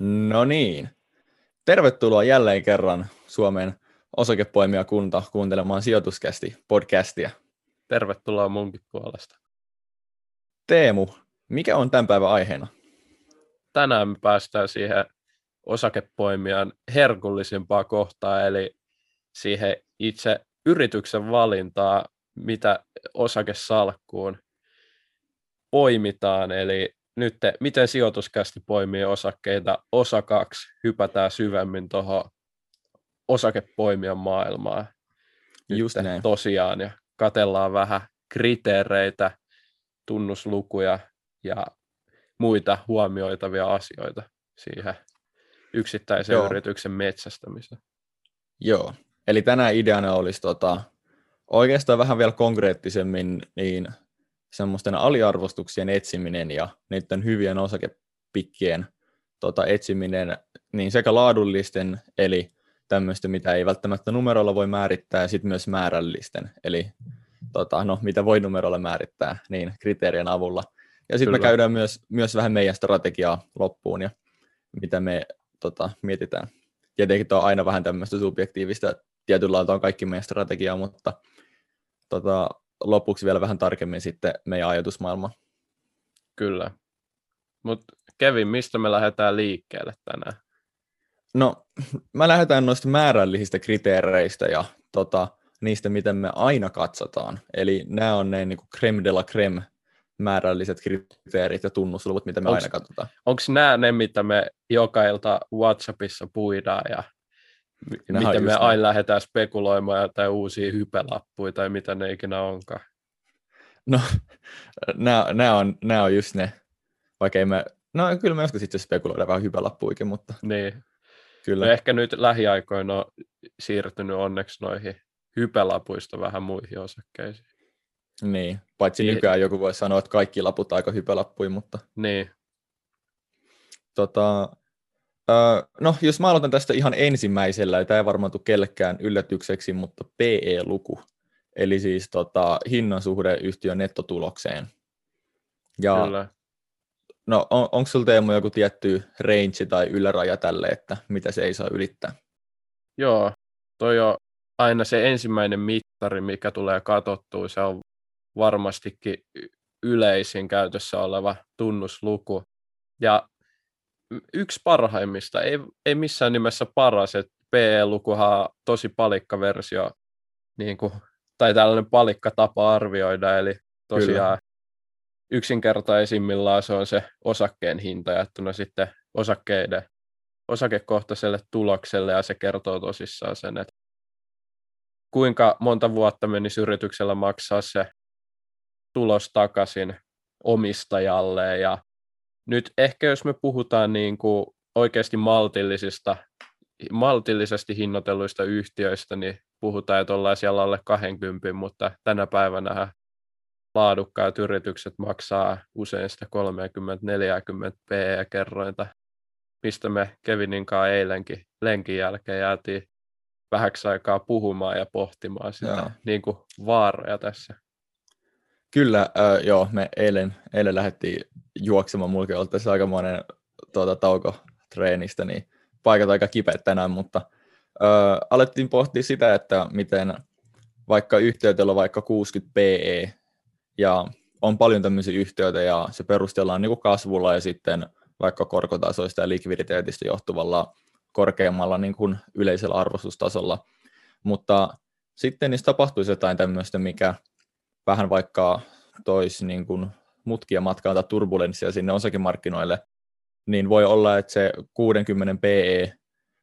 No niin. Tervetuloa jälleen kerran Suomen osakepoimijakunta kuuntelemaan sijoituskästi podcastia. Tervetuloa munkin puolesta. Teemu, mikä on tämän päivän aiheena? Tänään me päästään siihen osakepoimijan herkullisimpaa kohtaa, eli siihen itse yrityksen valintaa, mitä osakesalkkuun poimitaan, eli nyt miten sijoituskästi poimii osakkeita, osa kaksi, hypätään syvemmin tuohon osakepoimijan maailmaan. Just näin. Tosiaan, ja katellaan vähän kriteereitä, tunnuslukuja ja muita huomioitavia asioita siihen yksittäisen Joo. yrityksen metsästämiseen. Joo, eli tänään ideana olisi tota, oikeastaan vähän vielä konkreettisemmin niin semmoisten aliarvostuksien etsiminen ja niiden hyvien osakepikkien tota, etsiminen niin sekä laadullisten, eli tämmöistä, mitä ei välttämättä numerolla voi määrittää, ja sitten myös määrällisten, eli tota, no, mitä voi numerolla määrittää, niin kriteerien avulla. Ja sitten me käydään myös, myös vähän meidän strategiaa loppuun ja mitä me tota, mietitään. Tietenkin tuo on aina vähän tämmöistä subjektiivista, tietyllä lailla on kaikki meidän strategiaa, mutta tota, lopuksi vielä vähän tarkemmin sitten meidän ajatusmaailma. Kyllä. Mutta Kevin, mistä me lähdetään liikkeelle tänään? No, mä lähdetään noista määrällisistä kriteereistä ja tota, niistä, miten me aina katsotaan. Eli nämä on ne niin kuin creme de la creme määrälliset kriteerit ja tunnusluvut, mitä me onks, aina katsotaan. Onko nämä ne, mitä me joka ilta WhatsAppissa puidaan ja Nämä miten me aina lähdetään spekuloimaan jotain uusia hypelappuja tai mitä ne ikinä onkaan? No, nämä, nämä, on, nämä on just ne, vaikka ei me, no kyllä me joskus itse spekuloidaan vähän hypelappuikin, mutta... Niin. Kyllä. No ehkä nyt lähiaikoina on siirtynyt onneksi noihin hypelapuista vähän muihin osakkeisiin. Niin, paitsi niin. nykyään joku voi sanoa, että kaikki laput aika hypelappuja, mutta... Niin. Tota, no, jos mä aloitan tästä ihan ensimmäisellä, tämä ei varmaan tule kellekään yllätykseksi, mutta PE-luku, eli siis tota, hinnan suhde yhtiön nettotulokseen. Ja, Kyllä. No, on, onko sinulla Teemu joku tietty range tai yläraja tälle, että mitä se ei saa ylittää? Joo, toi on aina se ensimmäinen mittari, mikä tulee katsottua, se on varmastikin yleisin käytössä oleva tunnusluku. Ja yksi parhaimmista, ei, ei missään nimessä paras, että PE-lukuhan on tosi palikka versio, niin kuin, tai tällainen palikka tapa arvioida, eli tosiaan Kyllä. yksinkertaisimmillaan se on se osakkeen hinta jaettuna sitten osakkeiden, osakekohtaiselle tulokselle, ja se kertoo tosissaan sen, että kuinka monta vuotta menisi yrityksellä maksaa se tulos takaisin omistajalle ja nyt ehkä jos me puhutaan niin kuin oikeasti maltillisista, maltillisesti hinnoitelluista yhtiöistä, niin puhutaan, että ollaan siellä alle 20, mutta tänä päivänä laadukkaat yritykset maksaa usein sitä 30-40 PE-kerrointa, mistä me Kevinin kanssa eilenkin lenkin jälkeen jäätiin vähäksi aikaa puhumaan ja pohtimaan sitä niin kuin vaaroja tässä. Kyllä, äh, joo, me eilen, eilen lähdettiin juoksemaan, mullakin oli tässä aikamoinen tuota, tauko treenistä, niin paikat aika kipeät tänään, mutta äh, alettiin pohtia sitä, että miten vaikka yhtiöillä on vaikka 60 PE, ja on paljon tämmöisiä yhtiöitä, ja se perustellaan niin kasvulla ja sitten vaikka korkotasoista ja likviditeetistä johtuvalla korkeammalla niin kuin yleisellä arvostustasolla, mutta sitten niistä tapahtuisi jotain tämmöistä, mikä vähän vaikka toisi niin kuin mutkia matkaan tai turbulenssia sinne osakemarkkinoille, niin voi olla, että se 60 PE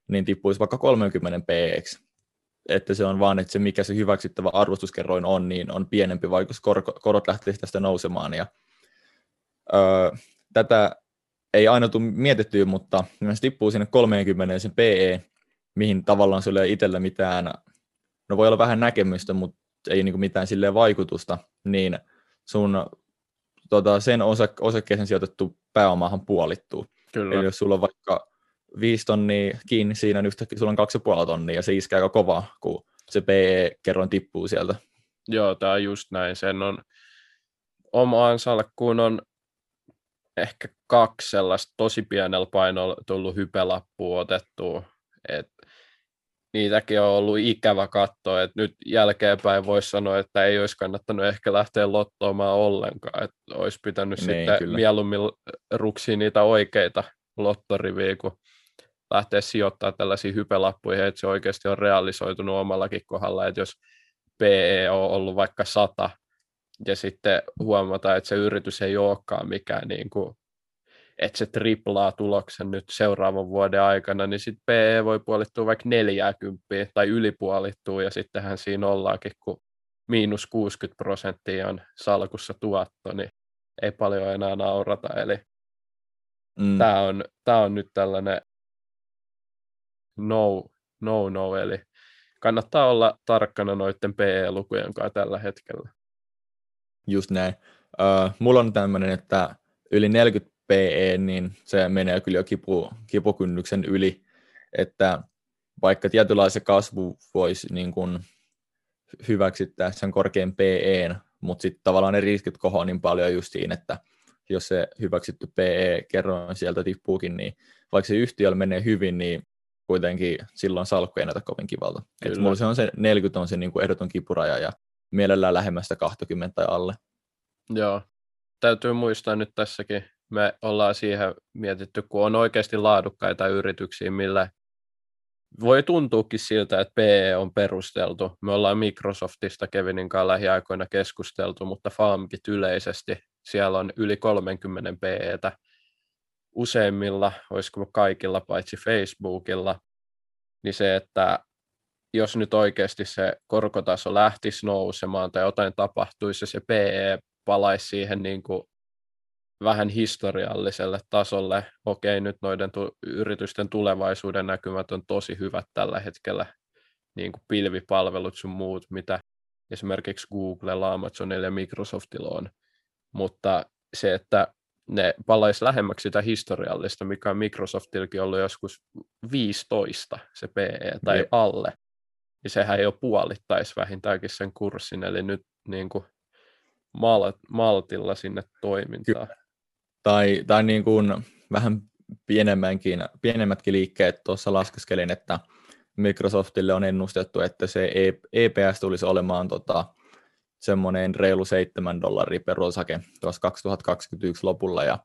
niin tippuisi vaikka 30 PE, että se on vaan, että se mikä se hyväksyttävä arvostuskerroin on, niin on pienempi, vaikka korot, lähtisi tästä nousemaan. Ja, öö, tätä ei aina tule mietittyä, mutta se tippuu sinne 30 sen PE, mihin tavallaan se ei itsellä mitään, no voi olla vähän näkemystä, mutta ei niin mitään silleen vaikutusta, niin sun tota, sen osa, osakkeeseen sijoitettu pääomahan puolittuu. Kyllä. Eli jos sulla on vaikka viisi tonnia kiinni siinä, niin yhtäkkiä sulla on kaksi ja tonnia, ja se iskee aika kova, kun se PE-kerroin tippuu sieltä. Joo, tämä on just näin. Sen on omaan salkkuun on ehkä kaksi sellaista tosi pienellä painolla tullut hypelappua otettua. Et niitäkin on ollut ikävä katsoa, että nyt jälkeenpäin voisi sanoa, että ei olisi kannattanut ehkä lähteä lottoamaan ollenkaan, että olisi pitänyt niin, sitten kyllä. mieluummin ruksia niitä oikeita lottoriviä, kun lähteä sijoittamaan tällaisiin hypelappuihin, että se oikeasti on realisoitunut omallakin kohdalla, että jos PE on ollut vaikka 100, ja sitten huomataan, että se yritys ei olekaan mikään niin kuin että se triplaa tuloksen nyt seuraavan vuoden aikana, niin sitten PE voi puolittua vaikka 40 tai ylipuolittua, ja sittenhän siinä ollaankin, kun miinus 60 prosenttia on salkussa tuotto, niin ei paljon enää naurata. Eli mm. tämä on, tää on nyt tällainen no, no, no, eli kannattaa olla tarkkana noiden PE-lukujen kanssa tällä hetkellä. Just näin. Uh, mulla on tämmöinen, että yli 40 PE, niin se menee kyllä jo kipu, kipukynnyksen yli, että vaikka tietynlaisen kasvu voisi niin kuin hyväksyttää sen korkean PE, mutta sitten tavallaan ne riskit kohoaa niin paljon just siinä, että jos se hyväksytty PE-kerroin sieltä tippuukin, niin vaikka se yhtiöllä menee hyvin, niin kuitenkin silloin salkku ei näytä kovin kivalta. Et mulla se on se 40 on se niin kuin ehdoton kipuraja ja mielellään lähemmästä 20 tai alle. Joo, täytyy muistaa nyt tässäkin me ollaan siihen mietitty, kun on oikeasti laadukkaita yrityksiä, millä voi tuntuukin siltä, että PE on perusteltu. Me ollaan Microsoftista Kevinin kanssa lähiaikoina keskusteltu, mutta Farmkit yleisesti, siellä on yli 30 PEtä useimmilla, olisiko kaikilla paitsi Facebookilla, niin se, että jos nyt oikeasti se korkotaso lähtisi nousemaan tai jotain tapahtuisi ja se PE palaisi siihen niin kuin vähän historialliselle tasolle. Okei, nyt noiden tu- yritysten tulevaisuuden näkymät on tosi hyvät tällä hetkellä, niin kuin pilvipalvelut sun muut, mitä esimerkiksi Googlella, Amazonilla ja Microsoftilla on. Mutta se, että ne palaisi lähemmäksi sitä historiallista, mikä on Microsoftillakin ollut joskus 15 se PE tai Jep. alle, niin sehän jo puolittaisi vähintäänkin sen kurssin, eli nyt niin kuin maltilla sinne toimintaan. Kyllä tai, tai niin kuin vähän pienemmänkin, pienemmätkin liikkeet tuossa laskeskelin, että Microsoftille on ennustettu, että se EPS e tulisi olemaan tota, semmoinen reilu 7 dollaria per osake tuossa 2021 lopulla. Ja,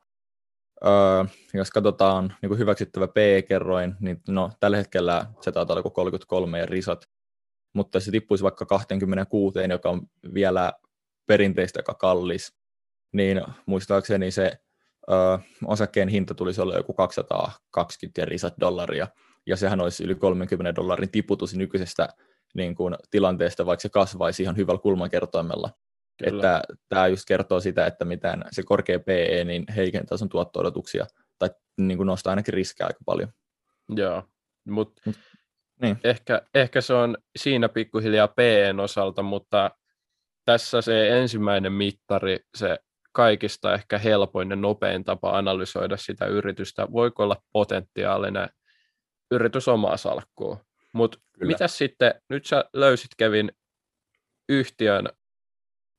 öö, jos katsotaan niin kuin hyväksyttävä PE-kerroin, niin no, tällä hetkellä se taitaa olla 33 ja risat, mutta se tippuisi vaikka 26, joka on vielä perinteistä aika kallis, niin muistaakseni se ö, osakkeen hinta tulisi olla joku 220 ja risat dollaria, ja sehän olisi yli 30 dollarin tiputus nykyisestä niin kuin, tilanteesta, vaikka se kasvaisi ihan hyvällä kulmakertoimella. Kyllä. Että tämä just kertoo sitä, että mitään se korkea PE niin heikentää sun tuotto-odotuksia, tai niin kuin nostaa ainakin riskejä aika paljon. Joo, mutta Mut, niin. ehkä, ehkä se on siinä pikkuhiljaa PEn osalta, mutta tässä se ensimmäinen mittari, se kaikista ehkä helpoin ja nopein tapa analysoida sitä yritystä. Voiko olla potentiaalinen yritys omaa salkkuun? Mutta mitä sitten, nyt sä löysit Kevin yhtiön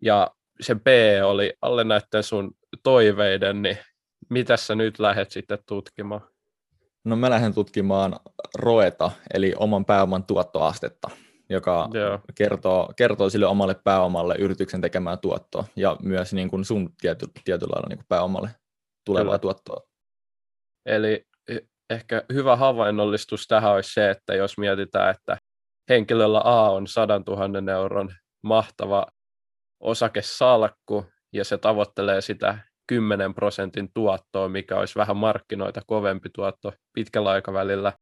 ja sen P oli alle näiden sun toiveiden, niin mitä sä nyt lähdet sitten tutkimaan? No mä lähden tutkimaan ROETA, eli oman pääoman tuottoastetta joka Joo. kertoo, kertoo sille omalle pääomalle yrityksen tekemään tuottoa ja myös niin kuin sun tiety, tietyllä lailla niin kuin pääomalle tulevaa Kyllä. tuottoa. Eli ehkä hyvä havainnollistus tähän olisi se, että jos mietitään, että henkilöllä A on 100 000 euron mahtava osakesalkku ja se tavoittelee sitä 10 prosentin tuottoa, mikä olisi vähän markkinoita kovempi tuotto pitkällä aikavälillä,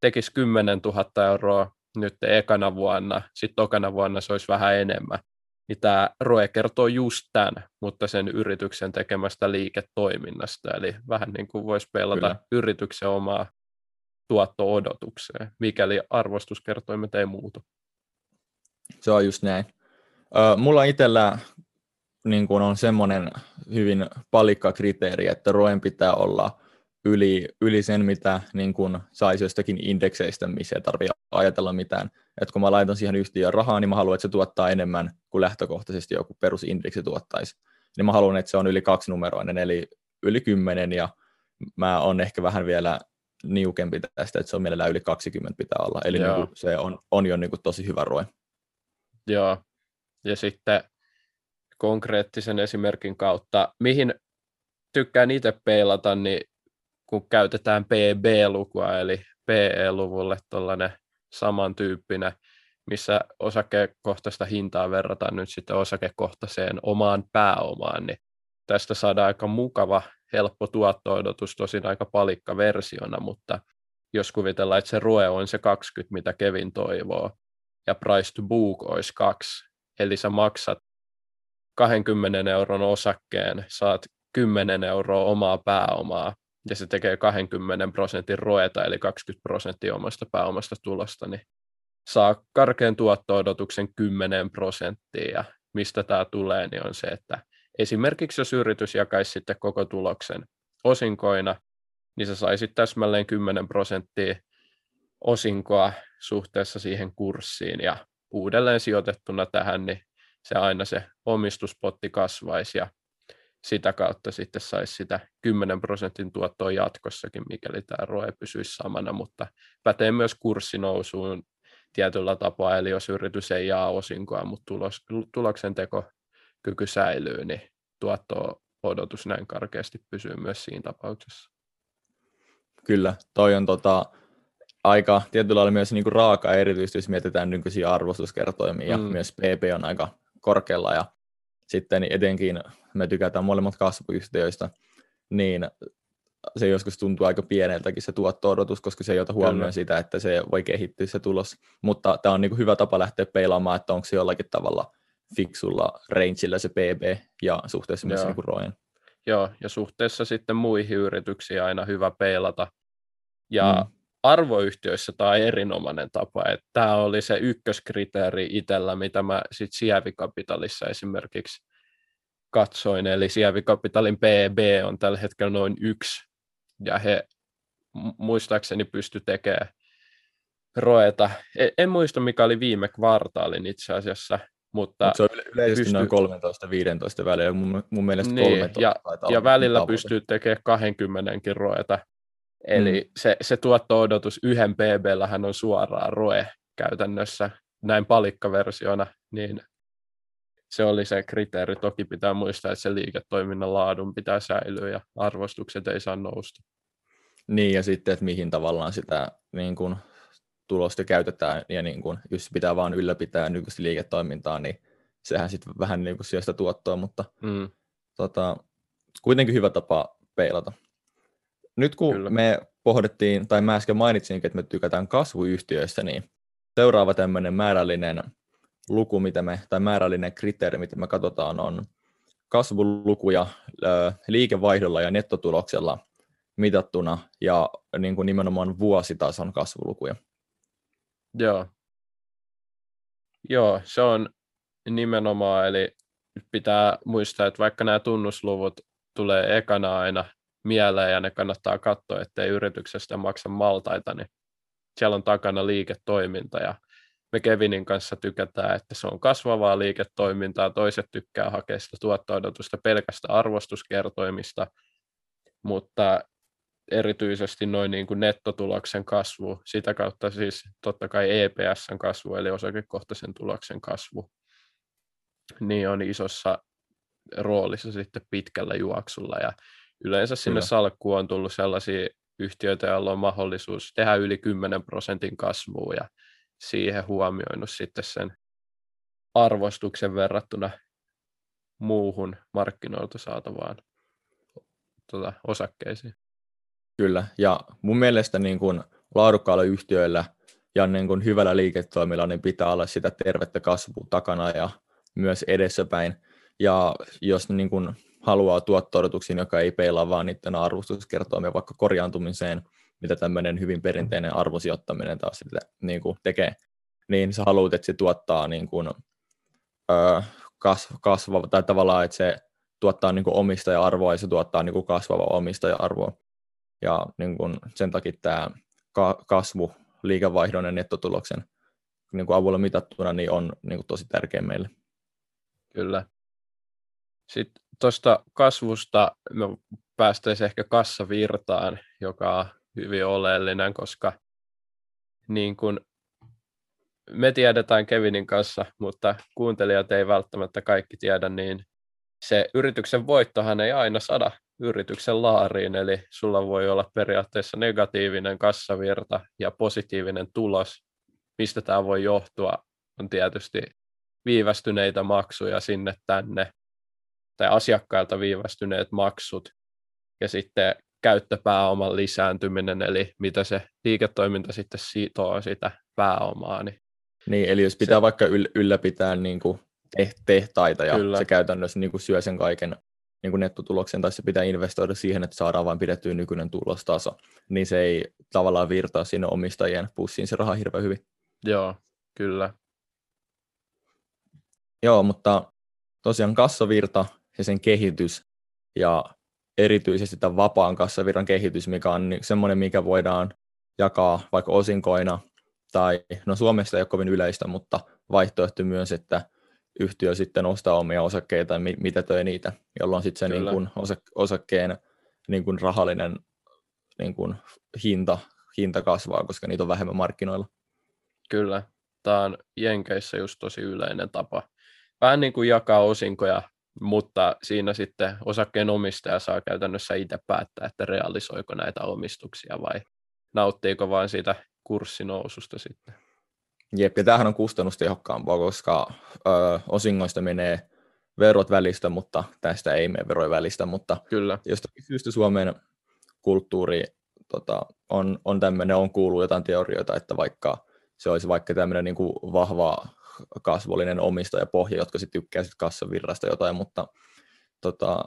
tekisi 10 000 euroa nyt ekana vuonna, sitten tokana vuonna se olisi vähän enemmän. Niin tämä ROE kertoo just tämän, mutta sen yrityksen tekemästä liiketoiminnasta. Eli vähän niin kuin voisi pelata Kyllä. yrityksen omaa tuotto-odotukseen, mikäli arvostuskertoimet ei muutu. Se on just näin. mulla itsellä niin kuin on semmoinen hyvin palikka kriteeri, että ROEn pitää olla yli, yli sen, mitä niin kun saisi jostakin indekseistä, missä ei tarvitse ajatella mitään. Et kun mä laitan siihen yhtiöön rahaa, niin mä haluan, että se tuottaa enemmän kuin lähtökohtaisesti joku perusindeksi tuottaisi. Niin mä haluan, että se on yli kaksinumeroinen, eli yli 10 ja mä on ehkä vähän vielä niukempi tästä, että se on mielellään yli 20 pitää olla. Eli niin kuin se on, on jo niin kuin tosi hyvä roe. Joo, ja sitten konkreettisen esimerkin kautta, mihin tykkään itse peilata, niin kun käytetään PB-lukua, eli PE-luvulle tuollainen samantyyppinen, missä osakekohtaista hintaa verrataan nyt sitten osakekohtaiseen omaan pääomaan, niin tästä saadaan aika mukava, helppo tuotto-odotus, tosin aika palikka versiona, mutta jos kuvitellaan, että se ROE on se 20, mitä Kevin toivoo, ja price to book olisi 2, eli sä maksat 20 euron osakkeen, saat 10 euroa omaa pääomaa, ja se tekee 20 prosentin roeta, eli 20 prosenttia omasta pääomasta tulosta, niin saa karkean tuotto-odotuksen 10 prosenttia, ja mistä tämä tulee, niin on se, että esimerkiksi jos yritys jakaisi sitten koko tuloksen osinkoina, niin sä saisit täsmälleen 10 prosenttia osinkoa suhteessa siihen kurssiin, ja uudelleen sijoitettuna tähän, niin se aina se omistuspotti kasvaisi, ja sitä kautta sitten saisi sitä 10 prosentin tuottoa jatkossakin, mikäli tämä ROE pysyisi samana, mutta pätee myös kurssinousuun tietyllä tapaa, eli jos yritys ei jaa osinkoa, mutta tulos, tuloksen tekokyky säilyy, niin tuotto odotus näin karkeasti pysyy myös siinä tapauksessa. Kyllä, toi on tota, aika tietyllä lailla myös niinku raaka erityisesti, jos mietitään nykyisiä arvostuskertoimia, mm. ja myös PP on aika korkealla, ja sitten etenkin me tykätään molemmat kasvuyhtiöistä, niin se joskus tuntuu aika pieneltäkin se tuotto-odotus, koska se ei ota huomioon Kyllä. sitä, että se voi kehittyä se tulos. Mutta tämä on niin kuin hyvä tapa lähteä peilaamaan, että onko se jollakin tavalla fiksulla rangeillä se PB ja suhteessa myös niin ROEn. Joo, ja suhteessa sitten muihin yrityksiin aina hyvä peilata. Ja mm. Arvoyhtiöissä tämä on erinomainen tapa, että tämä oli se ykköskriteeri itsellä, mitä mä sitten Sievi-kapitalissa esimerkiksi katsoin, eli Sievi-kapitalin PB on tällä hetkellä noin yksi, ja he muistaakseni pysty tekemään roeta. En, en muista, mikä oli viime kvartaalin itse asiassa, mutta... Mut se on yleisesti pystyy... noin 13-15 välillä, mun, mun mielestä niin, 13 ja, ja välillä tavoite. pystyy tekemään 20 roeta. Eli mm. se, se tuotto-odotus yhden pb on suoraan roe käytännössä näin palikkaversiona, niin se oli se kriteeri. Toki pitää muistaa, että se liiketoiminnan laadun pitää säilyä ja arvostukset ei saa nousta. Niin, ja sitten, että mihin tavallaan sitä niin kun, tulosta käytetään, ja niin kun, jos pitää vaan ylläpitää nykyistä liiketoimintaa, niin sehän sitten vähän niin syö sitä tuottoa, mutta mm. tota, kuitenkin hyvä tapa peilata. Nyt kun Kyllä. me pohdittiin, tai mä äsken mainitsin, että me tykätään kasvuyhtiöistä, niin seuraava tämmöinen määrällinen luku, mitä me, tai määrällinen kriteeri, mitä me katsotaan, on kasvulukuja liikevaihdolla ja nettotuloksella mitattuna ja niin kuin nimenomaan vuositason kasvulukuja. Joo. Joo, se on nimenomaan, eli pitää muistaa, että vaikka nämä tunnusluvut tulee ekana aina mieleen ja ne kannattaa katsoa, ettei yrityksestä maksa maltaita, niin siellä on takana liiketoiminta ja me Kevinin kanssa tykätään, että se on kasvavaa liiketoimintaa, toiset tykkää hakea sitä tuotto-odotusta pelkästä arvostuskertoimista, mutta erityisesti noin niin kuin nettotuloksen kasvu, sitä kautta siis totta kai EPSn kasvu, eli osakekohtaisen tuloksen kasvu, niin on isossa roolissa sitten pitkällä juoksulla, ja yleensä sinne Kyllä. salkkuun on tullut sellaisia yhtiöitä, joilla on mahdollisuus tehdä yli 10 prosentin kasvua, ja siihen huomioinut sitten sen arvostuksen verrattuna muuhun markkinoilta saatavaan tuota, osakkeisiin. Kyllä, ja mun mielestä niin kuin laadukkailla yhtiöillä ja niin kuin hyvällä liiketoimilla niin pitää olla sitä tervettä kasvua takana ja myös edessäpäin. Ja jos niin kuin haluaa tuotto joka ei peilaa vaan niiden arvostuskertoimia vaikka korjaantumiseen, mitä tämmöinen hyvin perinteinen arvosijoittaminen taas sitä, niin kuin tekee, niin sä haluat, että se tuottaa niin kuin, ö, kasvava, tai tavallaan, että se tuottaa niin kuin omistaja-arvoa ja se tuottaa niin kuin kasvava omistaja-arvoa. Ja niin kuin sen takia tämä kasvu liikevaihdon ja nettotuloksen niin kuin avulla mitattuna niin on niin kuin tosi tärkeä meille. Kyllä. Sitten tuosta kasvusta me päästäisiin ehkä kassavirtaan, joka on hyvin oleellinen, koska niin kuin me tiedetään Kevinin kanssa, mutta kuuntelijat ei välttämättä kaikki tiedä, niin se yrityksen voittohan ei aina sada yrityksen laariin, eli sulla voi olla periaatteessa negatiivinen kassavirta ja positiivinen tulos. Mistä tämä voi johtua, on tietysti viivästyneitä maksuja sinne tänne, tai asiakkailta viivästyneet maksut, ja sitten käyttöpääoman lisääntyminen, eli mitä se liiketoiminta sitten sitoo sitä pääomaa. Niin, niin eli jos pitää se, vaikka ylläpitää niin kuin tehtaita ja kyllä. se käytännössä niin kuin syö sen kaiken niin kuin nettotuloksen, tai se pitää investoida siihen, että saadaan vain pidettyä nykyinen tulostaso, niin se ei tavallaan virtaa sinne omistajien pussiin se raha hirveän hyvin. Joo, kyllä. Joo, mutta tosiaan kassavirta ja sen kehitys ja erityisesti tämän vapaan kassavirran kehitys, mikä on semmoinen, mikä voidaan jakaa vaikka osinkoina, tai no Suomessa ei ole kovin yleistä, mutta vaihtoehto myös, että yhtiö sitten ostaa omia osakkeita ja mitä töi niitä, jolloin sitten se niin kuin osakkeen niin kuin rahallinen niin kuin hinta, hinta kasvaa, koska niitä on vähemmän markkinoilla. Kyllä, tämä on Jenkeissä just tosi yleinen tapa. Vähän niin kuin jakaa osinkoja, mutta siinä sitten osakkeen omistaja saa käytännössä itse päättää, että realisoiko näitä omistuksia vai nauttiiko vain siitä kurssinoususta sitten. Jep, ja tämähän on kustannustehokkaampaa, koska ö, osingoista menee verot välistä, mutta tästä ei mene veroja välistä, mutta Kyllä. jostakin syystä Suomen kulttuuri tota, on, on tämmöinen, on kuullut jotain teorioita, että vaikka se olisi vaikka tämmöinen niin kuin vahva kasvollinen omistajapohja, jotka sitten tykkää sit kassavirrasta jotain, mutta tota,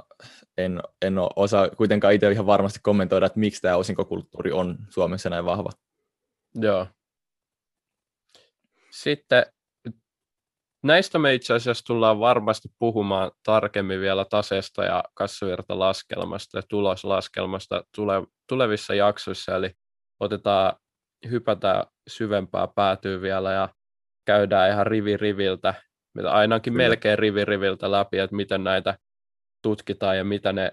en, en osaa kuitenkaan itse ihan varmasti kommentoida, että miksi tämä osinkokulttuuri on Suomessa näin vahva. Joo, sitten näistä me itse asiassa tullaan varmasti puhumaan tarkemmin vielä taseesta ja kassavirtalaskelmasta ja tuloslaskelmasta tule, tulevissa jaksoissa, eli otetaan, hypätään syvempää päätyy vielä ja käydään ihan rivi riviltä, ainakin Kyllä. melkein rivi riviltä läpi, että miten näitä tutkitaan ja mitä ne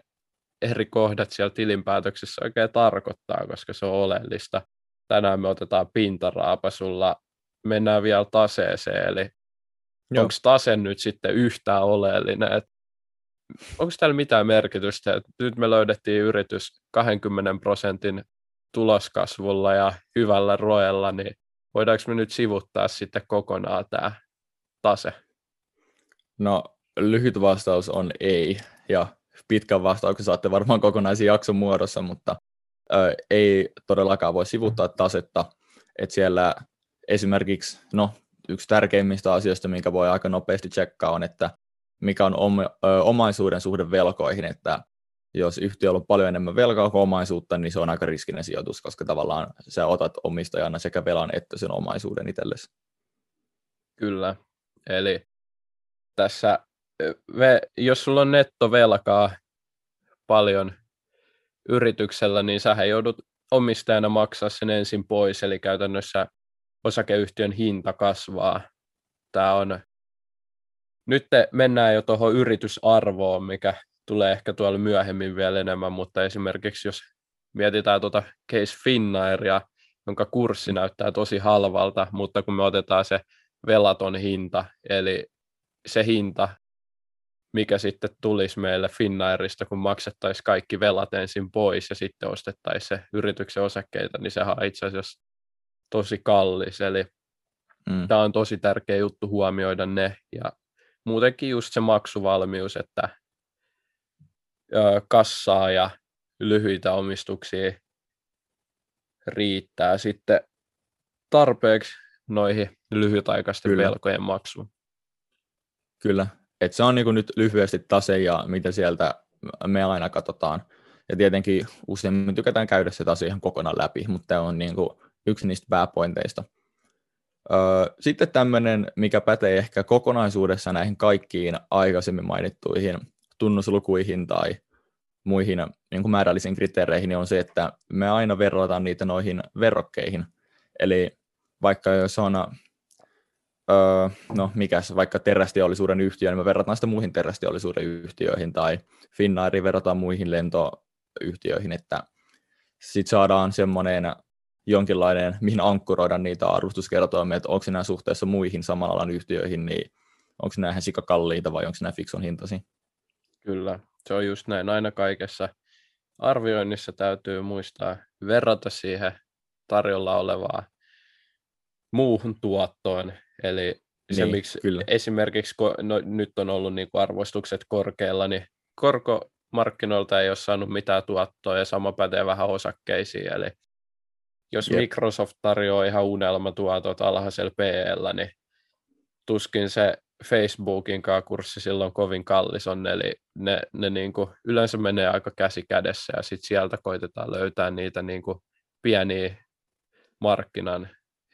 eri kohdat siellä tilinpäätöksessä oikein tarkoittaa, koska se on oleellista. Tänään me otetaan pintaraapasulla mennään vielä taseeseen, eli onko tase nyt sitten yhtään oleellinen, että onko täällä mitään merkitystä, että nyt me löydettiin yritys 20 prosentin tuloskasvulla ja hyvällä roella, niin voidaanko me nyt sivuttaa sitten kokonaan tämä tase? No lyhyt vastaus on ei, ja pitkän vastauksen saatte varmaan kokonaisen jakson muodossa, mutta ö, ei todellakaan voi sivuttaa tasetta, että siellä esimerkiksi, no yksi tärkeimmistä asioista, minkä voi aika nopeasti tsekkaa on, että mikä on om, ö, omaisuuden suhde velkoihin, että jos yhtiöllä on paljon enemmän velkaa kuin omaisuutta, niin se on aika riskinen sijoitus, koska tavallaan sä otat omistajana sekä velan että sen omaisuuden itsellesi. Kyllä, eli tässä, jos sulla on nettovelkaa paljon yrityksellä, niin sä joudut omistajana maksaa sen ensin pois, eli käytännössä osakeyhtiön hinta kasvaa. Tämä on, nyt mennään jo tuohon yritysarvoon, mikä tulee ehkä tuolla myöhemmin vielä enemmän, mutta esimerkiksi jos mietitään tuota Case Finnairia, jonka kurssi näyttää tosi halvalta, mutta kun me otetaan se velaton hinta, eli se hinta, mikä sitten tulisi meille Finnairista, kun maksettaisiin kaikki velat ensin pois ja sitten ostettaisiin se yrityksen osakkeita, niin sehän on itse asiassa tosi kallis, eli mm. tämä on tosi tärkeä juttu huomioida ne, ja muutenkin just se maksuvalmius, että kassaa ja lyhyitä omistuksia riittää sitten tarpeeksi noihin lyhytaikaisten Kyllä. velkojen maksuun. Kyllä, että se on niin nyt lyhyesti tase ja mitä sieltä me aina katsotaan. Ja tietenkin usein tykätään käydä se tase ihan kokonaan läpi, mutta tämä on niin kuin yksi niistä pääpointeista. Sitten tämmöinen, mikä pätee ehkä kokonaisuudessa näihin kaikkiin aikaisemmin mainittuihin tunnuslukuihin tai muihin niin kuin määrällisiin kriteereihin, niin on se, että me aina verrataan niitä noihin verrokkeihin. Eli vaikka jos on öö, no mikäs, vaikka terästeollisuuden yhtiö, niin me verrataan sitä muihin terästeollisuuden yhtiöihin tai Finnairin verrataan muihin lentoyhtiöihin, että sitten saadaan semmoinen jonkinlainen, mihin ankkuroida niitä arvostuskertoimia, että onko nämä suhteessa muihin saman alan yhtiöihin, niin onko nämä sikakalliita vai onko nämä fikson hintasi? Kyllä, se on just näin. Aina kaikessa arvioinnissa täytyy muistaa verrata siihen tarjolla olevaa muuhun tuottoon. Eli se, niin, miksi kyllä. esimerkiksi no, nyt on ollut niin kuin arvostukset korkealla, niin korkomarkkinoilta ei ole saanut mitään tuottoa ja sama pätee vähän osakkeisiin. Eli jos yep. Microsoft tarjoaa ihan unelmatuotot alhaisella PL, niin tuskin se Facebookin kurssi silloin kovin kallis on, eli ne, ne niin kuin yleensä menee aika käsi kädessä ja sitten sieltä koitetaan löytää niitä niin kuin pieniä markkinan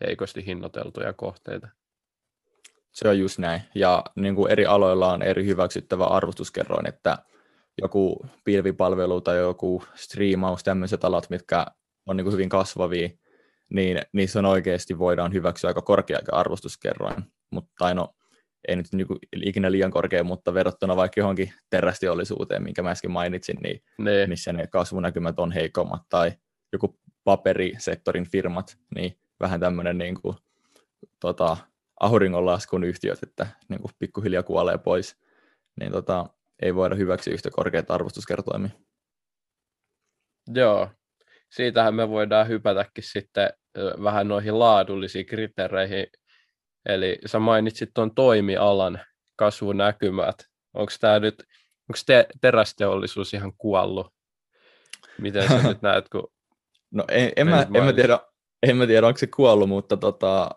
heikosti hinnoiteltuja kohteita. Se on just näin. Ja niin kuin eri aloilla on eri hyväksyttävä arvostuskerroin, että joku pilvipalvelu tai joku striimaus, tämmöiset alat, mitkä on niin kuin hyvin kasvavia, niin niissä on oikeasti voidaan hyväksyä aika korkea arvostuskerroin. Mutta no, ei nyt niin kuin ikinä liian korkea, mutta verrattuna vaikka johonkin terästeollisuuteen, minkä mä äsken mainitsin, niin ne. missä ne kasvunäkymät on heikommat, tai joku paperisektorin firmat, niin vähän tämmöinen niin kuin, tota, auringonlaskun yhtiöt, että niin kuin pikkuhiljaa kuolee pois, niin tota, ei voida hyväksyä yhtä korkeita arvostuskertoimia. Joo, siitähän me voidaan hypätäkin sitten vähän noihin laadullisiin kriteereihin. Eli sä mainitsit tuon toimialan kasvunäkymät. Onko tämä nyt, onko te, terästeollisuus ihan kuollut? Miten sä nyt näet, kun No en, en, mä, en, mä tiedä, en mä tiedä, onko se kuollut, mutta tota,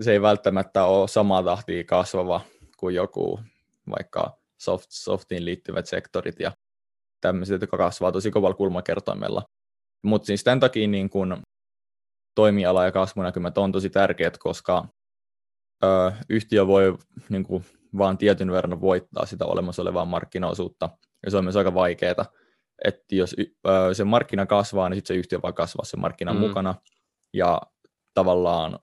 se ei välttämättä ole samaa tahtia kasvava kuin joku vaikka soft, softiin liittyvät sektorit ja tämmöiset, jotka kasvaa tosi kovalla kulmakertoimella. Mutta siis tämän takia niin kun toimiala ja kasvunäkymät on tosi tärkeät, koska ö, yhtiö voi niin kun, vaan tietyn verran voittaa sitä olemassa olevaa markkinaosuutta, ja se on myös aika vaikeaa että jos se markkina kasvaa, niin sitten se yhtiö vaan kasvaa sen markkinan mm. mukana, ja tavallaan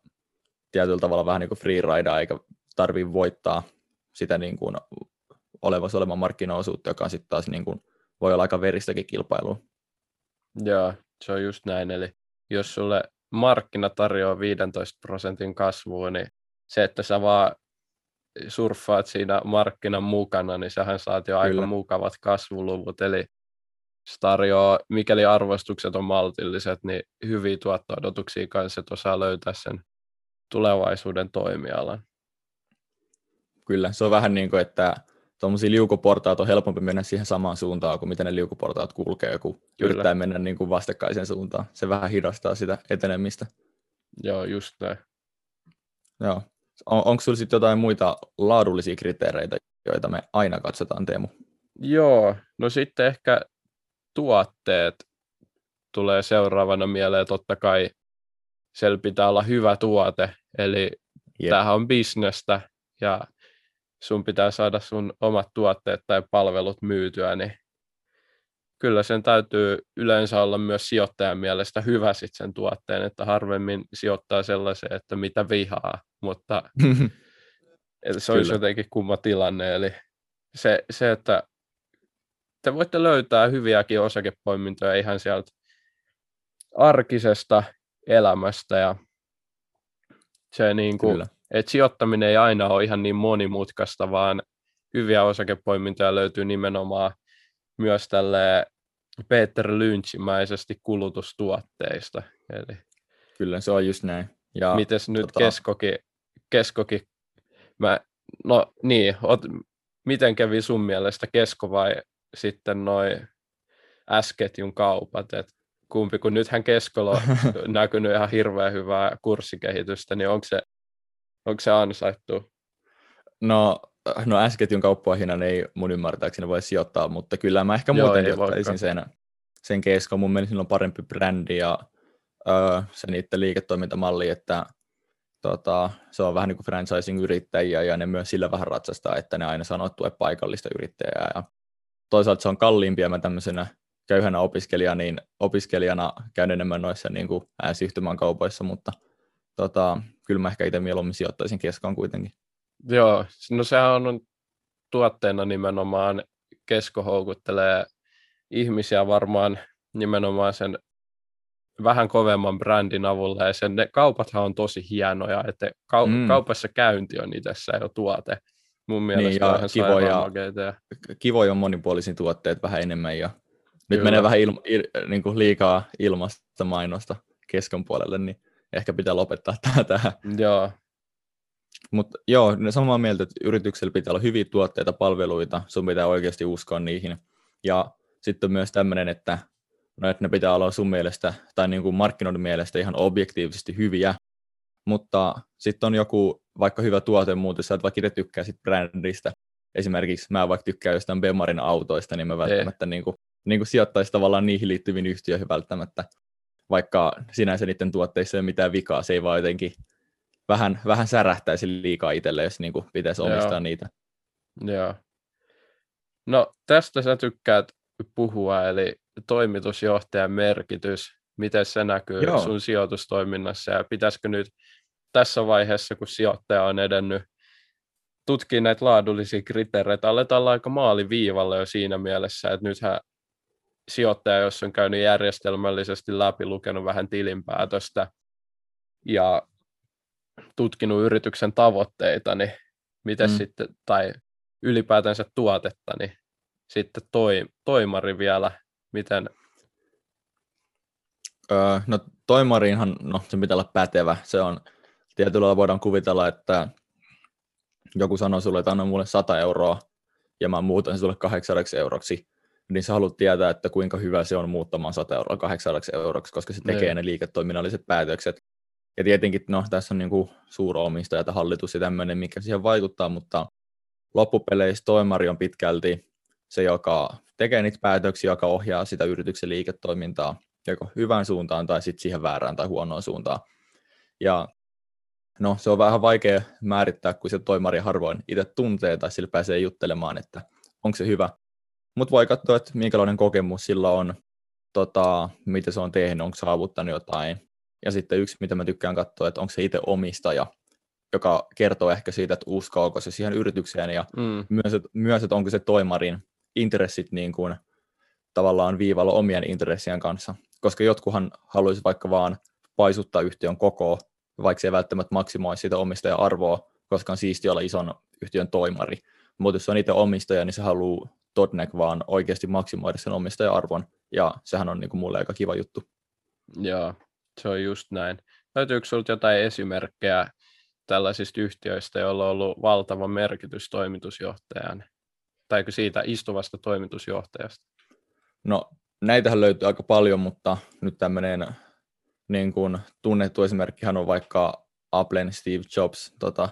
tietyllä tavalla vähän niin kuin free ride, eikä tarvitse voittaa sitä niin kuin olevassa olevan markkinaosuutta, joka sitten taas niin kuin voi olla aika veristäkin kilpailua. Joo, se on just näin, eli jos sulle markkina tarjoaa 15 prosentin kasvua, niin se, että sä vaan surffaat siinä markkinan mukana, niin sähän saat jo Kyllä. aika mukavat kasvuluvut, eli se tarjoaa, mikäli arvostukset on maltilliset, niin hyviä tuotto-odotuksia kanssa, että osaa löytää sen tulevaisuuden toimialan. Kyllä, se on vähän niin kuin, että tuommoisia liukuportaat on helpompi mennä siihen samaan suuntaan kuin miten ne liukuportaat kulkee, kun Kyllä. yrittää mennä niin kuin vastakkaiseen suuntaan. Se vähän hidastaa sitä etenemistä. Joo, just näin. Joo. On, onko sinulla sitten jotain muita laadullisia kriteereitä, joita me aina katsotaan, Teemu? Joo, no sitten ehkä tuotteet tulee seuraavana mieleen, totta kai siellä pitää olla hyvä tuote, eli yep. tämähän on bisnestä ja sun pitää saada sun omat tuotteet tai palvelut myytyä, niin kyllä sen täytyy yleensä olla myös sijoittajan mielestä hyvä sit sen tuotteen, että harvemmin sijoittaa sellaiseen, että mitä vihaa, mutta se olisi kyllä. jotenkin kumma tilanne, eli se, se, että te voitte löytää hyviäkin osakepoimintoja ihan sieltä arkisesta elämästä ja se niin kuin, että sijoittaminen ei aina ole ihan niin monimutkaista, vaan hyviä osakepoimintoja löytyy nimenomaan myös tälle Peter Lynchimäisesti kulutustuotteista. Eli Kyllä, se on just näin. Ja, Mites nyt tota... keskoki, keskoki mä, no niin, ot, miten kävi sun mielestä kesko vai sitten noin S-ketjun kaupat, että kumpi, kun nythän Keskolla on näkynyt ihan hirveän hyvää kurssikehitystä, niin onko se, onko se ansaittu? No, no S-ketjun kauppoihin ei mun ymmärtääkseni voi sijoittaa, mutta kyllä mä ehkä muuten sijoittaisin sen, sen Kesko. Mun mielestä on parempi brändi ja öö, se niiden liiketoimintamalli, että tota, se on vähän niin kuin franchising-yrittäjiä ja ne myös sillä vähän ratsastaa, että ne aina sanoo, että paikallista yrittäjää ja toisaalta se on kalliimpia mä tämmöisenä köyhänä opiskelijana, niin opiskelijana käyn enemmän noissa niin kuin kaupoissa, mutta tota, kyllä mä ehkä itse mieluummin sijoittaisin keskoon kuitenkin. Joo, no sehän on tuotteena nimenomaan, kesko houkuttelee ihmisiä varmaan nimenomaan sen vähän kovemman brändin avulla, ja sen, ne kaupathan on tosi hienoja, että kau- mm. kaupassa käynti on itsessä jo tuote. Mun mielestä niin, ja ihan kivoja, ja... kivoja on monipuolisin tuotteet vähän enemmän, ja nyt Kyllä. menee vähän ilma, il, niin kuin liikaa ilmasta mainosta keskon puolelle, niin ehkä pitää lopettaa tämä tähän. Joo. Mutta joo, samaa mieltä, että yrityksellä pitää olla hyviä tuotteita, palveluita, sun pitää oikeasti uskoa niihin. Ja sitten myös tämmöinen, että, no, että ne pitää olla sun mielestä, tai niin kuin markkinoiden mielestä ihan objektiivisesti hyviä, mutta sitten on joku vaikka hyvä tuote muuten, sä et vaikka itse tykkää sit brändistä, esimerkiksi mä vaikka tykkään jostain Bemarin autoista, niin mä välttämättä niin kuin, niin kuin sijoittaisi tavallaan niihin liittyviin yhtiöihin välttämättä, vaikka sinänsä niiden tuotteissa ei ole mitään vikaa, se ei vaan jotenkin vähän, vähän särähtäisi liikaa itselle, jos niin kuin pitäisi omistaa Joo. niitä. Joo. No tästä sä tykkäät puhua, eli toimitusjohtajan merkitys, miten se näkyy Joo. sun sijoitustoiminnassa ja pitäisikö nyt tässä vaiheessa, kun sijoittaja on edennyt tutkia näitä laadullisia kriteereitä, aletaan aika maaliviivalla jo siinä mielessä, että nythän sijoittaja, jos on käynyt järjestelmällisesti läpi, lukenut vähän tilinpäätöstä ja tutkinut yrityksen tavoitteita, niin miten mm. sitten, tai ylipäätänsä tuotetta, niin sitten toi, toimari vielä, miten? Öö, no toimariinhan, no se pitää olla pätevä, se on, tietyllä lailla voidaan kuvitella, että joku sanoo sulle, että anna mulle 100 euroa, ja mä muutan sulle 800 euroksi, niin sä haluat tietää, että kuinka hyvä se on muuttamaan 100 euroa 800 euroksi, koska se tekee ne, ne liiketoiminnalliset päätökset. Ja tietenkin, no tässä on niin kuin suuromistaja tai hallitus ja tämmöinen, mikä siihen vaikuttaa, mutta loppupeleissä toimari on pitkälti se, joka tekee niitä päätöksiä, joka ohjaa sitä yrityksen liiketoimintaa joko hyvään suuntaan tai sitten siihen väärään tai huonoon suuntaan. Ja no, se on vähän vaikea määrittää, kun se toimari harvoin itse tuntee tai sillä pääsee juttelemaan, että onko se hyvä. Mutta voi katsoa, että minkälainen kokemus sillä on, tota, mitä se on tehnyt, onko saavuttanut jotain. Ja sitten yksi, mitä mä tykkään katsoa, että onko se itse omistaja, joka kertoo ehkä siitä, että uskoako se siihen yritykseen ja mm. myös, että, myös, että onko se toimarin intressit niin kuin, tavallaan viivalla omien intressien kanssa. Koska jotkuhan haluaisi vaikka vaan paisuttaa yhtiön koko, vaikka se ei välttämättä maksimoi sitä omistaja-arvoa, koska on siisti olla ison yhtiön toimari. Mutta jos on itse omistaja, niin se haluaa todnek vaan oikeasti maksimoida sen omistaja-arvon, ja sehän on niin kuin mulle aika kiva juttu. Joo, se on just näin. Löytyykö sinulta jotain esimerkkejä tällaisista yhtiöistä, joilla on ollut valtava merkitys toimitusjohtajan, tai siitä istuvasta toimitusjohtajasta? No, näitähän löytyy aika paljon, mutta nyt tämmöinen niin kuin tunnettu esimerkkihän on vaikka Applen Steve Jobs, tota,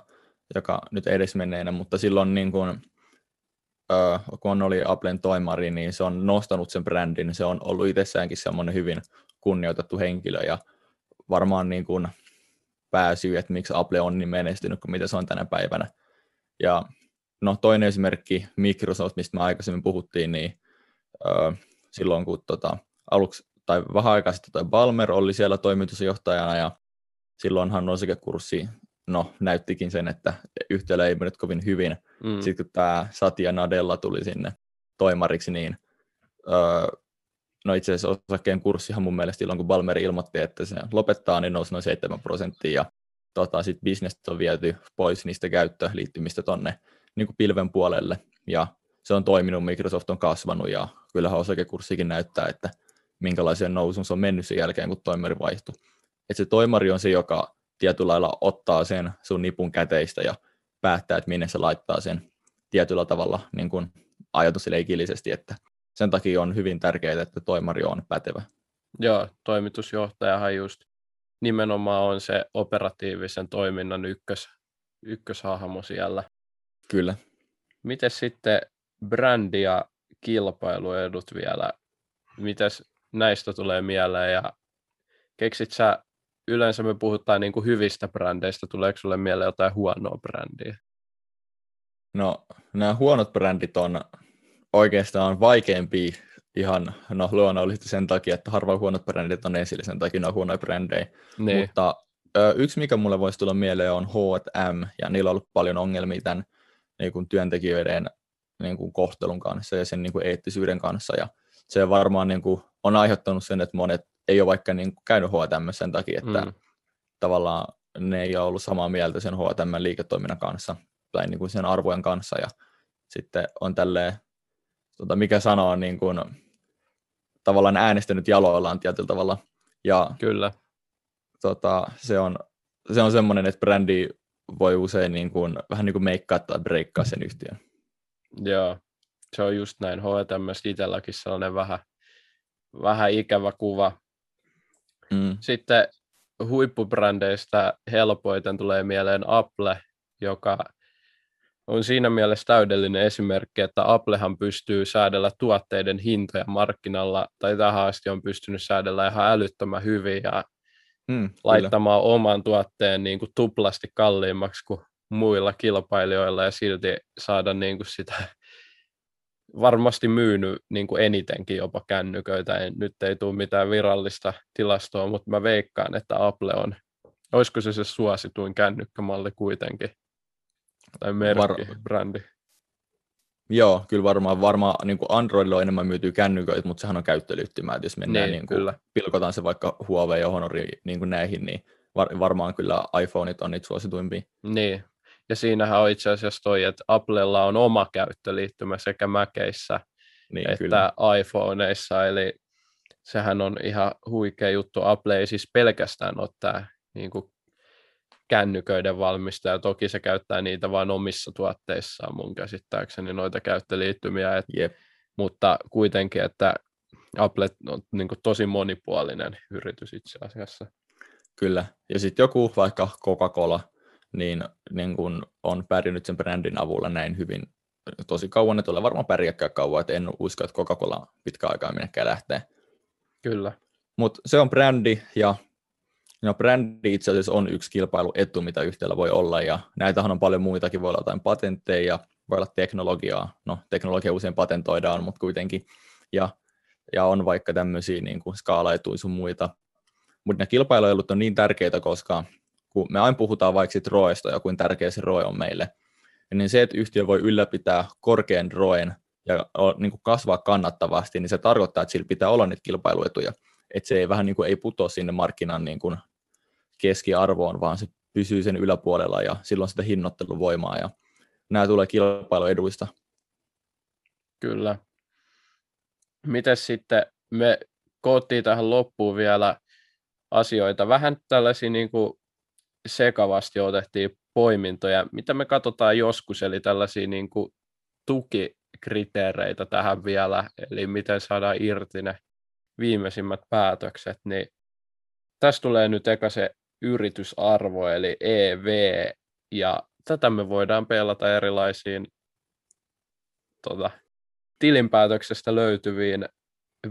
joka nyt edesmenneenä, mutta silloin niin kuin, äh, kun oli Applen toimari, niin se on nostanut sen brändin, se on ollut itsessäänkin semmoinen hyvin kunnioitettu henkilö ja varmaan niin kuin pääsyy, että miksi Apple on niin menestynyt kuin mitä se on tänä päivänä. Ja no toinen esimerkki Microsoft, mistä me aikaisemmin puhuttiin, niin äh, silloin kun tota, aluksi tai vähän aikaa sitten toi Balmer oli siellä toimitusjohtajana ja silloinhan osakekurssi no, näyttikin sen, että yhtiöllä ei mennyt kovin hyvin. Mm. Sitten kun tämä Satya Nadella tuli sinne toimariksi, niin öö, no itse asiassa osakkeen kurssihan mun mielestä silloin, kun Balmer ilmoitti, että se lopettaa, niin nousi noin 7 prosenttia ja tota, sitten bisnestä on viety pois niistä käyttöliittymistä tonne niin kuin pilven puolelle ja se on toiminut, Microsoft on kasvanut ja kyllähän osakekurssikin näyttää, että minkälaisen nousun se on mennyt sen jälkeen, kun toimari vaihtui. Et se toimari on se, joka tietyllä lailla ottaa sen sun nipun käteistä ja päättää, että minne se laittaa sen tietyllä tavalla niin kuin ajatusleikillisesti, että sen takia on hyvin tärkeää, että toimari on pätevä. Joo, toimitusjohtajahan just nimenomaan on se operatiivisen toiminnan ykkös, ykköshahmo siellä. Kyllä. Miten sitten brändi ja kilpailuedut vielä, mites näistä tulee mieleen ja keksit sä, yleensä me puhutaan niin kuin hyvistä brändeistä, tuleeko sulle mieleen jotain huonoa brändiä? No nämä huonot brändit on oikeastaan vaikeampi ihan no, luonnollisesti sen takia, että harva huonot brändit on esillä, sen takia ne on huonoja brändejä. Niin. Mutta yksi, mikä mulle voisi tulla mieleen, on H&M, ja niillä on ollut paljon ongelmia tämän niin kuin työntekijöiden niin kuin kohtelun kanssa ja sen niin kuin eettisyyden kanssa, ja se varmaan niin kuin, on aiheuttanut sen, että monet ei ole vaikka niin kuin, käynyt H&M sen takia, että mm. tavallaan ne ei ole ollut samaa mieltä sen H&M liiketoiminnan kanssa tai niin kuin sen arvojen kanssa, ja sitten on tälleen, tota, mikä sanoo, niin kuin, tavallaan äänestänyt jaloillaan tietyllä tavalla. Ja, Kyllä. Tota, se on, se on semmoinen, että brändi voi usein niin kuin, vähän niin kuin meikkaa tai breikkaa sen yhtiön. Joo, se on just näin. H&M itselläkin sellainen vähän, vähän ikävä kuva. Mm. Sitten huippubrändeistä helpoiten tulee mieleen Apple, joka on siinä mielessä täydellinen esimerkki, että Applehan pystyy säädellä tuotteiden hintoja markkinalla, tai tähän asti on pystynyt säädellä ihan älyttömän hyvin ja mm, laittamaan kyllä. oman tuotteen niin kuin tuplasti kalliimmaksi kuin muilla kilpailijoilla ja silti saada niin kuin sitä varmasti myynyt niin kuin enitenkin jopa kännyköitä. En, nyt ei tule mitään virallista tilastoa, mutta mä veikkaan, että Apple on, olisiko se se suosituin kännykkämalli kuitenkin tai merkki, Var... brändi. Joo, kyllä varmaan, varmaan niin kuin Androidilla on enemmän myytyy kännyköitä, mutta sehän on käyttöliittymä, että jos mennään niin, niin kuin, kyllä. pilkotaan se vaikka Huawei ja Honori niin kuin näihin, niin var, varmaan kyllä iPhoneit on niitä suosituimpia. Niin, ja siinähän on itse asiassa toi, että Applella on oma käyttöliittymä sekä Maceissä niin, että kyllä. iPhoneissa, eli sehän on ihan huikea juttu. Apple ei siis pelkästään ole tämä niin kuin kännyköiden valmistaja. Toki se käyttää niitä vain omissa tuotteissaan mun käsittääkseni, noita käyttöliittymiä. Et, yep. Mutta kuitenkin, että Apple on niin kuin tosi monipuolinen yritys itse asiassa. Kyllä. Ja sitten joku vaikka Coca-Cola, niin, niin kun on pärjännyt sen brändin avulla näin hyvin tosi kauan, ne tulee varmaan pärjääkään kauan, että en usko, että Coca-Cola pitkä aikaa minnekään lähtee. Kyllä. Mutta se on brändi ja No brändi itse asiassa on yksi kilpailuetu, mitä yhtiöllä voi olla, ja näitähän on paljon muitakin, voi olla jotain patentteja, voi olla teknologiaa, no teknologia usein patentoidaan, mutta kuitenkin, ja, ja on vaikka tämmöisiä niin kuin skaalaetuja sun muita, mutta ne kilpailuelut on niin tärkeitä, koska kun me aina puhutaan vaikka sit roesta ja kuin tärkeä se roe on meille, niin se, että yhtiö voi ylläpitää korkean roen ja niin kuin kasvaa kannattavasti, niin se tarkoittaa, että sillä pitää olla niitä kilpailuetuja, että se ei vähän niin kuin ei putoa sinne markkinan niin kuin keskiarvoon, vaan se pysyy sen yläpuolella ja silloin sitä hinnoitteluvoimaa ja nämä tulee kilpailueduista. Kyllä. Miten sitten me koottiin tähän loppuun vielä asioita. Vähän tällaisia niin kuin sekavasti otettiin poimintoja, mitä me katsotaan joskus, eli tällaisia niin kuin tukikriteereitä tähän vielä, eli miten saadaan irti ne viimeisimmät päätökset, niin tässä tulee nyt eka se yritysarvo, eli EV, ja tätä me voidaan pelata erilaisiin tota, tilinpäätöksestä löytyviin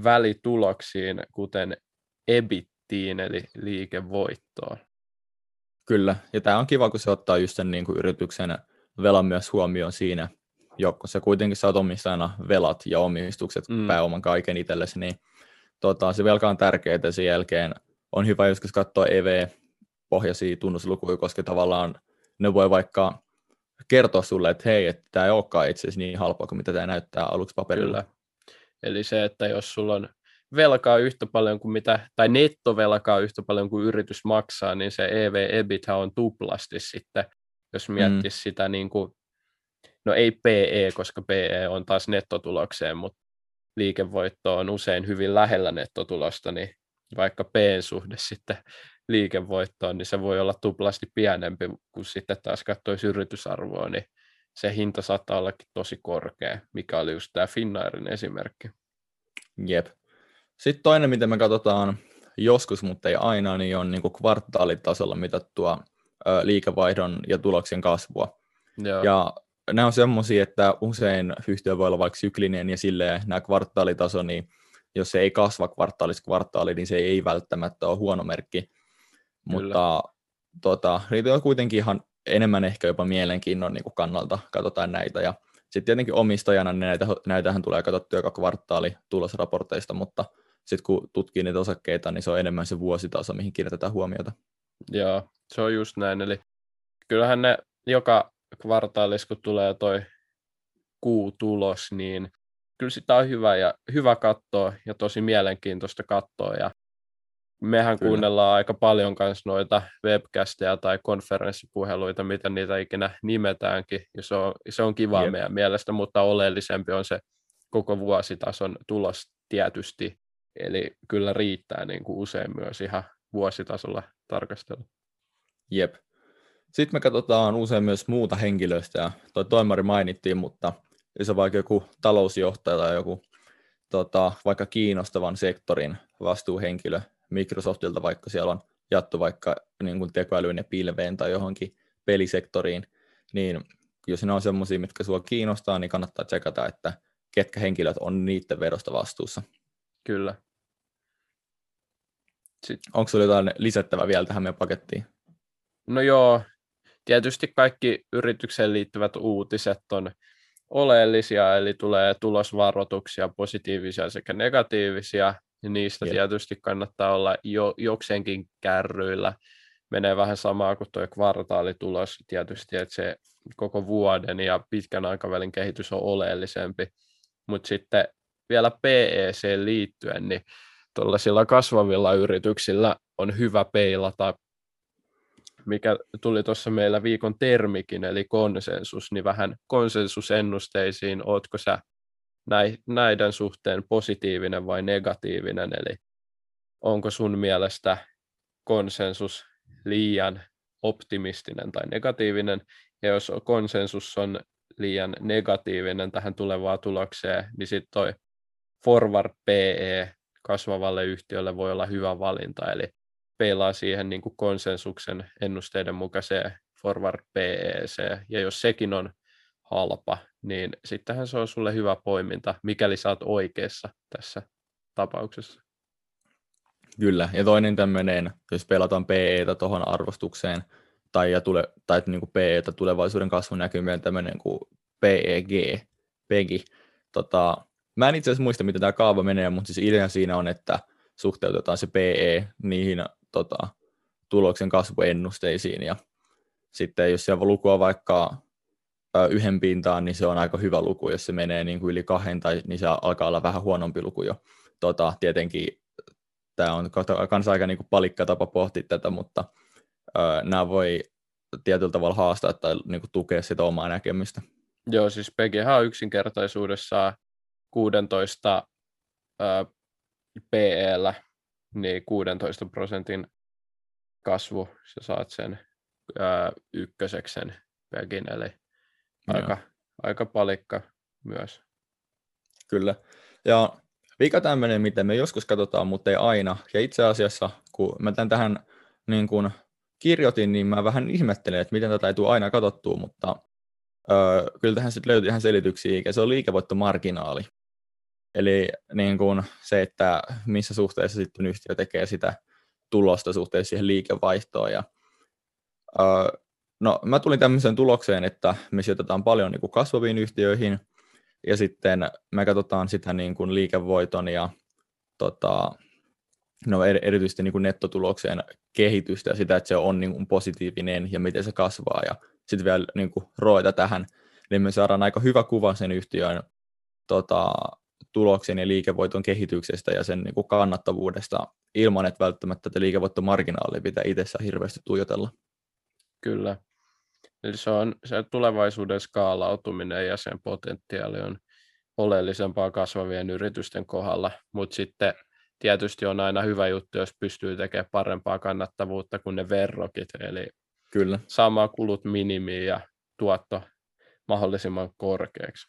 välituloksiin, kuten EBITtiin, eli liikevoittoon. Kyllä, ja tämä on kiva, kun se ottaa just sen niin kuin yrityksen velan myös huomioon siinä, se kuitenkin saat omistajana velat ja omistukset, mm. pääoman kaiken itsellesi, niin tota, se velka on tärkeää, sen jälkeen on hyvä joskus katsoa EV, pohjaisia tunnuslukuja, koska tavallaan ne voi vaikka kertoa sulle, että hei, että tämä ei olekaan itse asiassa niin halpaa kuin mitä tämä näyttää aluksi paperilla. Kyllä. Eli se, että jos sulla on velkaa yhtä paljon kuin mitä, tai nettovelkaa yhtä paljon kuin yritys maksaa, niin se EV-EBIT on tuplasti sitten, jos miettisi mm. sitä niin kuin, no ei PE, koska PE on taas nettotulokseen, mutta liikevoitto on usein hyvin lähellä nettotulosta, niin vaikka P-suhde sitten liikevoittoon, niin se voi olla tuplasti pienempi, kun sitten taas katsoisi yritysarvoa, niin se hinta saattaa ollakin tosi korkea, mikä oli just tämä Finnairin esimerkki. Jep. Sitten toinen, mitä me katsotaan joskus, mutta ei aina, niin on niin kuin kvartaalitasolla mitattua liikevaihdon ja tuloksen kasvua. Joo. Ja nämä on semmoisia, että usein yhtiö voi olla vaikka syklinen ja silleen nämä kvartaalitaso, niin jos se ei kasva kvartaalista kvartaali, niin se ei välttämättä ole huono merkki. Mutta tota, niitä on kuitenkin ihan enemmän ehkä jopa mielenkiinnon niin kannalta, katsotaan näitä. Ja sitten tietenkin omistajana niin näitä, näitähän tulee katsottua joka kvartaali tulosraporteista, mutta sitten kun tutkii niitä osakkeita, niin se on enemmän se vuositaso, mihin kiinnitetään huomiota. Joo, se on just näin. Eli kyllähän ne joka kvartaalis, kun tulee toi kuutulos, niin kyllä sitä on hyvä, ja, hyvä katsoa ja tosi mielenkiintoista katsoa. Ja mehän kyllä. kuunnellaan aika paljon myös noita webcasteja tai konferenssipuheluita, mitä niitä ikinä nimetäänkin, ja se on, se on kiva Jep. meidän mielestä, mutta oleellisempi on se koko vuositason tulos tietysti, eli kyllä riittää niin kuin usein myös ihan vuositasolla tarkastella. Jep. Sitten me katsotaan usein myös muuta henkilöstöä. Tuo toimari mainittiin, mutta on vaikka joku talousjohtaja tai joku tota, vaikka kiinnostavan sektorin vastuuhenkilö Microsoftilta, vaikka siellä on jattu vaikka niin kuin tekoälyyn ja pilveen tai johonkin pelisektoriin, niin jos ne on sellaisia, mitkä sinua kiinnostaa, niin kannattaa tsekata, että ketkä henkilöt on niiden vedosta vastuussa. Kyllä. Sitten. Onko sinulla jotain lisättävää vielä tähän meidän pakettiin? No joo, tietysti kaikki yritykseen liittyvät uutiset on oleellisia, eli tulee tulosvaroituksia, positiivisia sekä negatiivisia, ja niistä yeah. tietysti kannattaa olla jo, jokseenkin kärryillä. Menee vähän samaa kuin tuo kvartaalitulos tietysti, että se koko vuoden ja pitkän aikavälin kehitys on oleellisempi. Mutta sitten vielä PEC liittyen, niin tuollaisilla kasvavilla yrityksillä on hyvä peilata mikä tuli tuossa meillä viikon termikin, eli konsensus, niin vähän konsensusennusteisiin, ootko sä näiden suhteen positiivinen vai negatiivinen, eli onko sun mielestä konsensus liian optimistinen tai negatiivinen, ja jos konsensus on liian negatiivinen tähän tulevaan tulokseen, niin sitten toi forward PE kasvavalle yhtiölle voi olla hyvä valinta, eli peilaa siihen niin kuin konsensuksen ennusteiden mukaiseen forward PEC, ja jos sekin on halpa, niin sittenhän se on sulle hyvä poiminta, mikäli sä oot oikeassa tässä tapauksessa. Kyllä, ja toinen tämmöinen, jos pelataan PEtä tuohon arvostukseen, tai, ja tule, tai niin kuin PEtä tulevaisuuden kasvun näkymään tämmöinen kuin PEG, PEGI. Tota, mä en itse asiassa muista, miten tämä kaava menee, mutta siis idea siinä on, että suhteutetaan se PE niihin tota, tuloksen kasvuennusteisiin ja sitten jos siellä luku on vaikka yhden pintaan, niin se on aika hyvä luku, jos se menee niin kuin yli kahden, tai niin se alkaa olla vähän huonompi luku jo. Tota, tietenkin tämä on myös aika niin kuin palikka tapa pohtia tätä, mutta ää, nämä voi tietyllä tavalla haastaa tai niin kuin tukea sitä omaa näkemystä. Joo, siis PGH on yksinkertaisuudessaan 16 ää, PEllä niin 16 prosentin kasvu, sä saat sen ykköseksen pegin, eli aika, aika palikka myös. Kyllä. Ja vika tämmöinen, mitä me joskus katsotaan, mutta ei aina. Ja itse asiassa, kun mä tämän tähän niin kun kirjoitin, niin mä vähän ihmettelen, että miten tätä ei tule aina katsottua, mutta öö, kyllä tähän sitten löytyy ihan selityksiä, ja se on liikevoittomarginaali. Eli niin kuin se, että missä suhteessa sitten yhtiö tekee sitä tulosta suhteessa siihen liikevaihtoon. Ja, uh, no, mä tulin tämmöiseen tulokseen, että me sijoitetaan paljon niin kuin kasvaviin yhtiöihin, ja sitten me katsotaan sitä niin kuin liikevoiton ja tota, no erityisesti niin kuin nettotulokseen kehitystä ja sitä, että se on niin kuin positiivinen ja miten se kasvaa ja sitten vielä niin kuin roita tähän, niin me saadaan aika hyvä kuva sen yhtiön tota, tuloksen ja liikevoiton kehityksestä ja sen niin kuin kannattavuudesta ilman, että välttämättä tätä liikevoittomarginaalia pitää itsessä hirveästi tuijotella. Kyllä. Eli se on se tulevaisuuden skaalautuminen ja sen potentiaali on oleellisempaa kasvavien yritysten kohdalla, mutta sitten tietysti on aina hyvä juttu, jos pystyy tekemään parempaa kannattavuutta kuin ne verrokit, eli Kyllä. sama kulut minimiin ja tuotto mahdollisimman korkeaksi.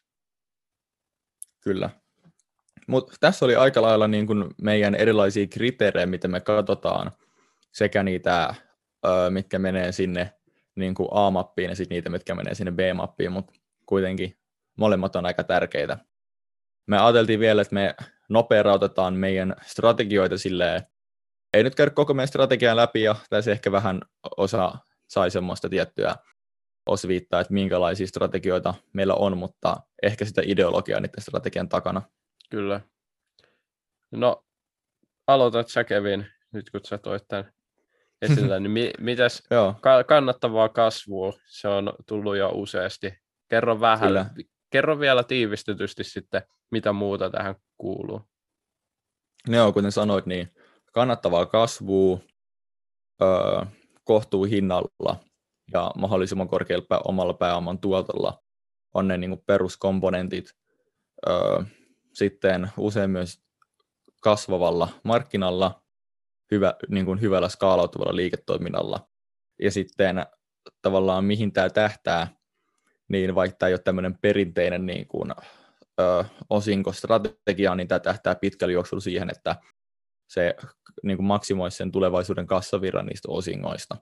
Kyllä. Mutta tässä oli aika lailla niin kuin meidän erilaisia kriteerejä, mitä me katsotaan, sekä niitä, mitkä menee sinne niin kuin A-mappiin ja sitten niitä, mitkä menee sinne B-mappiin, mutta kuitenkin molemmat on aika tärkeitä. Me ajateltiin vielä, että me nopeerautetaan meidän strategioita silleen, ei nyt käydä koko meidän strategian läpi, ja tässä ehkä vähän osa sai semmoista tiettyä osviittaa, että minkälaisia strategioita meillä on, mutta ehkä sitä ideologiaa niiden strategian takana. Kyllä. No, aloitat sä Kevin, nyt kun sä toit tämän esillä, niin mi- mitäs Joo, ka- kannattavaa kasvua, se on tullut jo useasti. Kerro vähän, Kyllä. kerro vielä tiivistetysti sitten, mitä muuta tähän kuuluu. ne joo, kuten sanoit, niin kannattavaa kasvua öö, kohtuu hinnalla ja mahdollisimman korkealla pää- omalla pääoman tuotolla on ne niin peruskomponentit. Öö, sitten usein myös kasvavalla markkinalla, hyvä, niin kuin hyvällä skaalautuvalla liiketoiminnalla. Ja sitten tavallaan mihin tämä tähtää, niin vaikka tämä ei ole tämmöinen perinteinen niin kuin, ö, osinkostrategia, niin tämä tähtää pitkällä juoksulla siihen, että se niin kuin maksimoisi sen tulevaisuuden kassavirran niistä osingoista.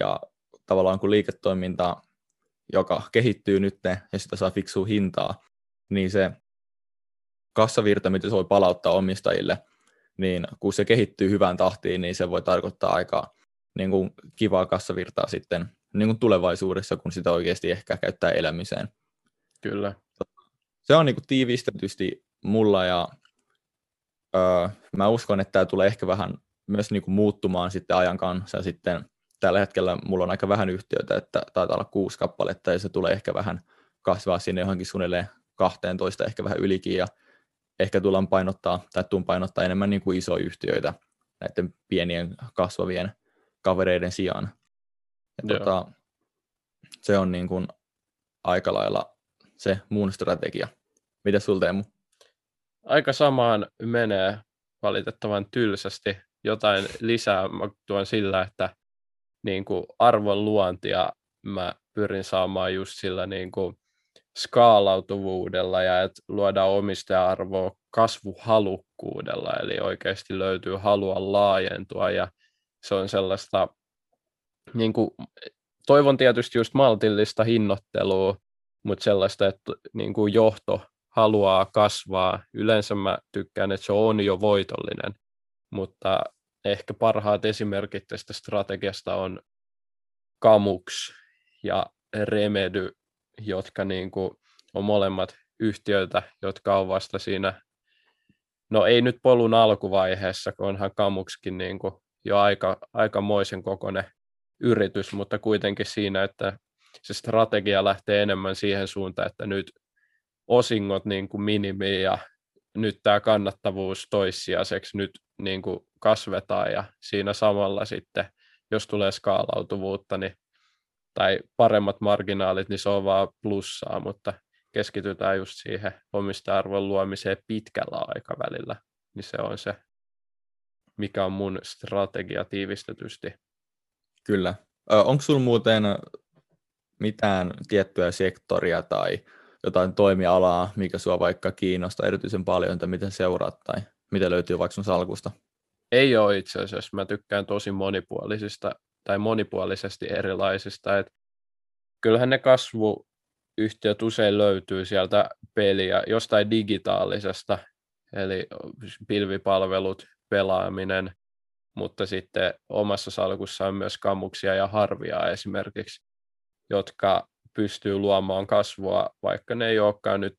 Ja tavallaan kun liiketoiminta, joka kehittyy nyt ja sitä saa fiksua hintaa, niin se kassavirta, mitä se voi palauttaa omistajille, niin kun se kehittyy hyvään tahtiin, niin se voi tarkoittaa aika niin kuin kivaa kassavirtaa sitten niin kuin tulevaisuudessa, kun sitä oikeasti ehkä käyttää elämiseen. Kyllä. Se on niin kuin tiivistetysti mulla ja öö, mä uskon, että tämä tulee ehkä vähän myös niin kuin muuttumaan sitten ajan kanssa. Sitten tällä hetkellä mulla on aika vähän yhtiöitä, että taitaa olla kuusi kappaletta ja se tulee ehkä vähän kasvaa sinne johonkin suunnilleen 12, ehkä vähän ylikin ja ehkä tullaan painottaa tai tuun painottaa enemmän niin kuin isoja yhtiöitä näiden pienien kasvavien kavereiden sijaan. Ja tota, se on niin kuin aika lailla se mun strategia. Mitä sul Teemu? Aika samaan menee valitettavan tylsästi. Jotain lisää mä tuon sillä, että niin kuin arvon luontia mä pyrin saamaan just sillä niin kuin skaalautuvuudella ja että luodaan omistaja-arvoa kasvuhalukkuudella, eli oikeasti löytyy halua laajentua ja se on sellaista, niin kuin, toivon tietysti just maltillista hinnoittelua, mutta sellaista, että niin kuin johto haluaa kasvaa. Yleensä mä tykkään, että se on jo voitollinen, mutta ehkä parhaat esimerkit tästä strategiasta on Kamux ja Remedy, jotka niin kuin on molemmat yhtiöitä, jotka on vasta siinä, no ei nyt polun alkuvaiheessa, kun onhan Kamukskin niin kuin jo aika, aikamoisen kokoinen yritys, mutta kuitenkin siinä, että se strategia lähtee enemmän siihen suuntaan, että nyt osingot niin kuin minimiin ja nyt tämä kannattavuus toissijaiseksi, nyt niin kuin kasvetaan ja siinä samalla sitten, jos tulee skaalautuvuutta niin, tai paremmat marginaalit, niin se on vaan plussaa, mutta keskitytään just siihen omista-arvon luomiseen pitkällä aikavälillä, niin se on se, mikä on mun strategia tiivistetysti. Kyllä. Onko sulla muuten mitään tiettyä sektoria tai jotain toimialaa, mikä sua vaikka kiinnostaa erityisen paljon, tai miten seuraat, tai mitä löytyy vaikka sun salkusta? Ei ole itse asiassa. Mä tykkään tosi monipuolisista tai monipuolisesti erilaisista. Et kyllähän ne kasvuyhtiöt usein löytyy sieltä peliä jostain digitaalisesta, eli pilvipalvelut, pelaaminen, mutta sitten omassa salkussa on myös kamuksia ja harvia esimerkiksi, jotka pystyy luomaan kasvua, vaikka ne ei olekaan nyt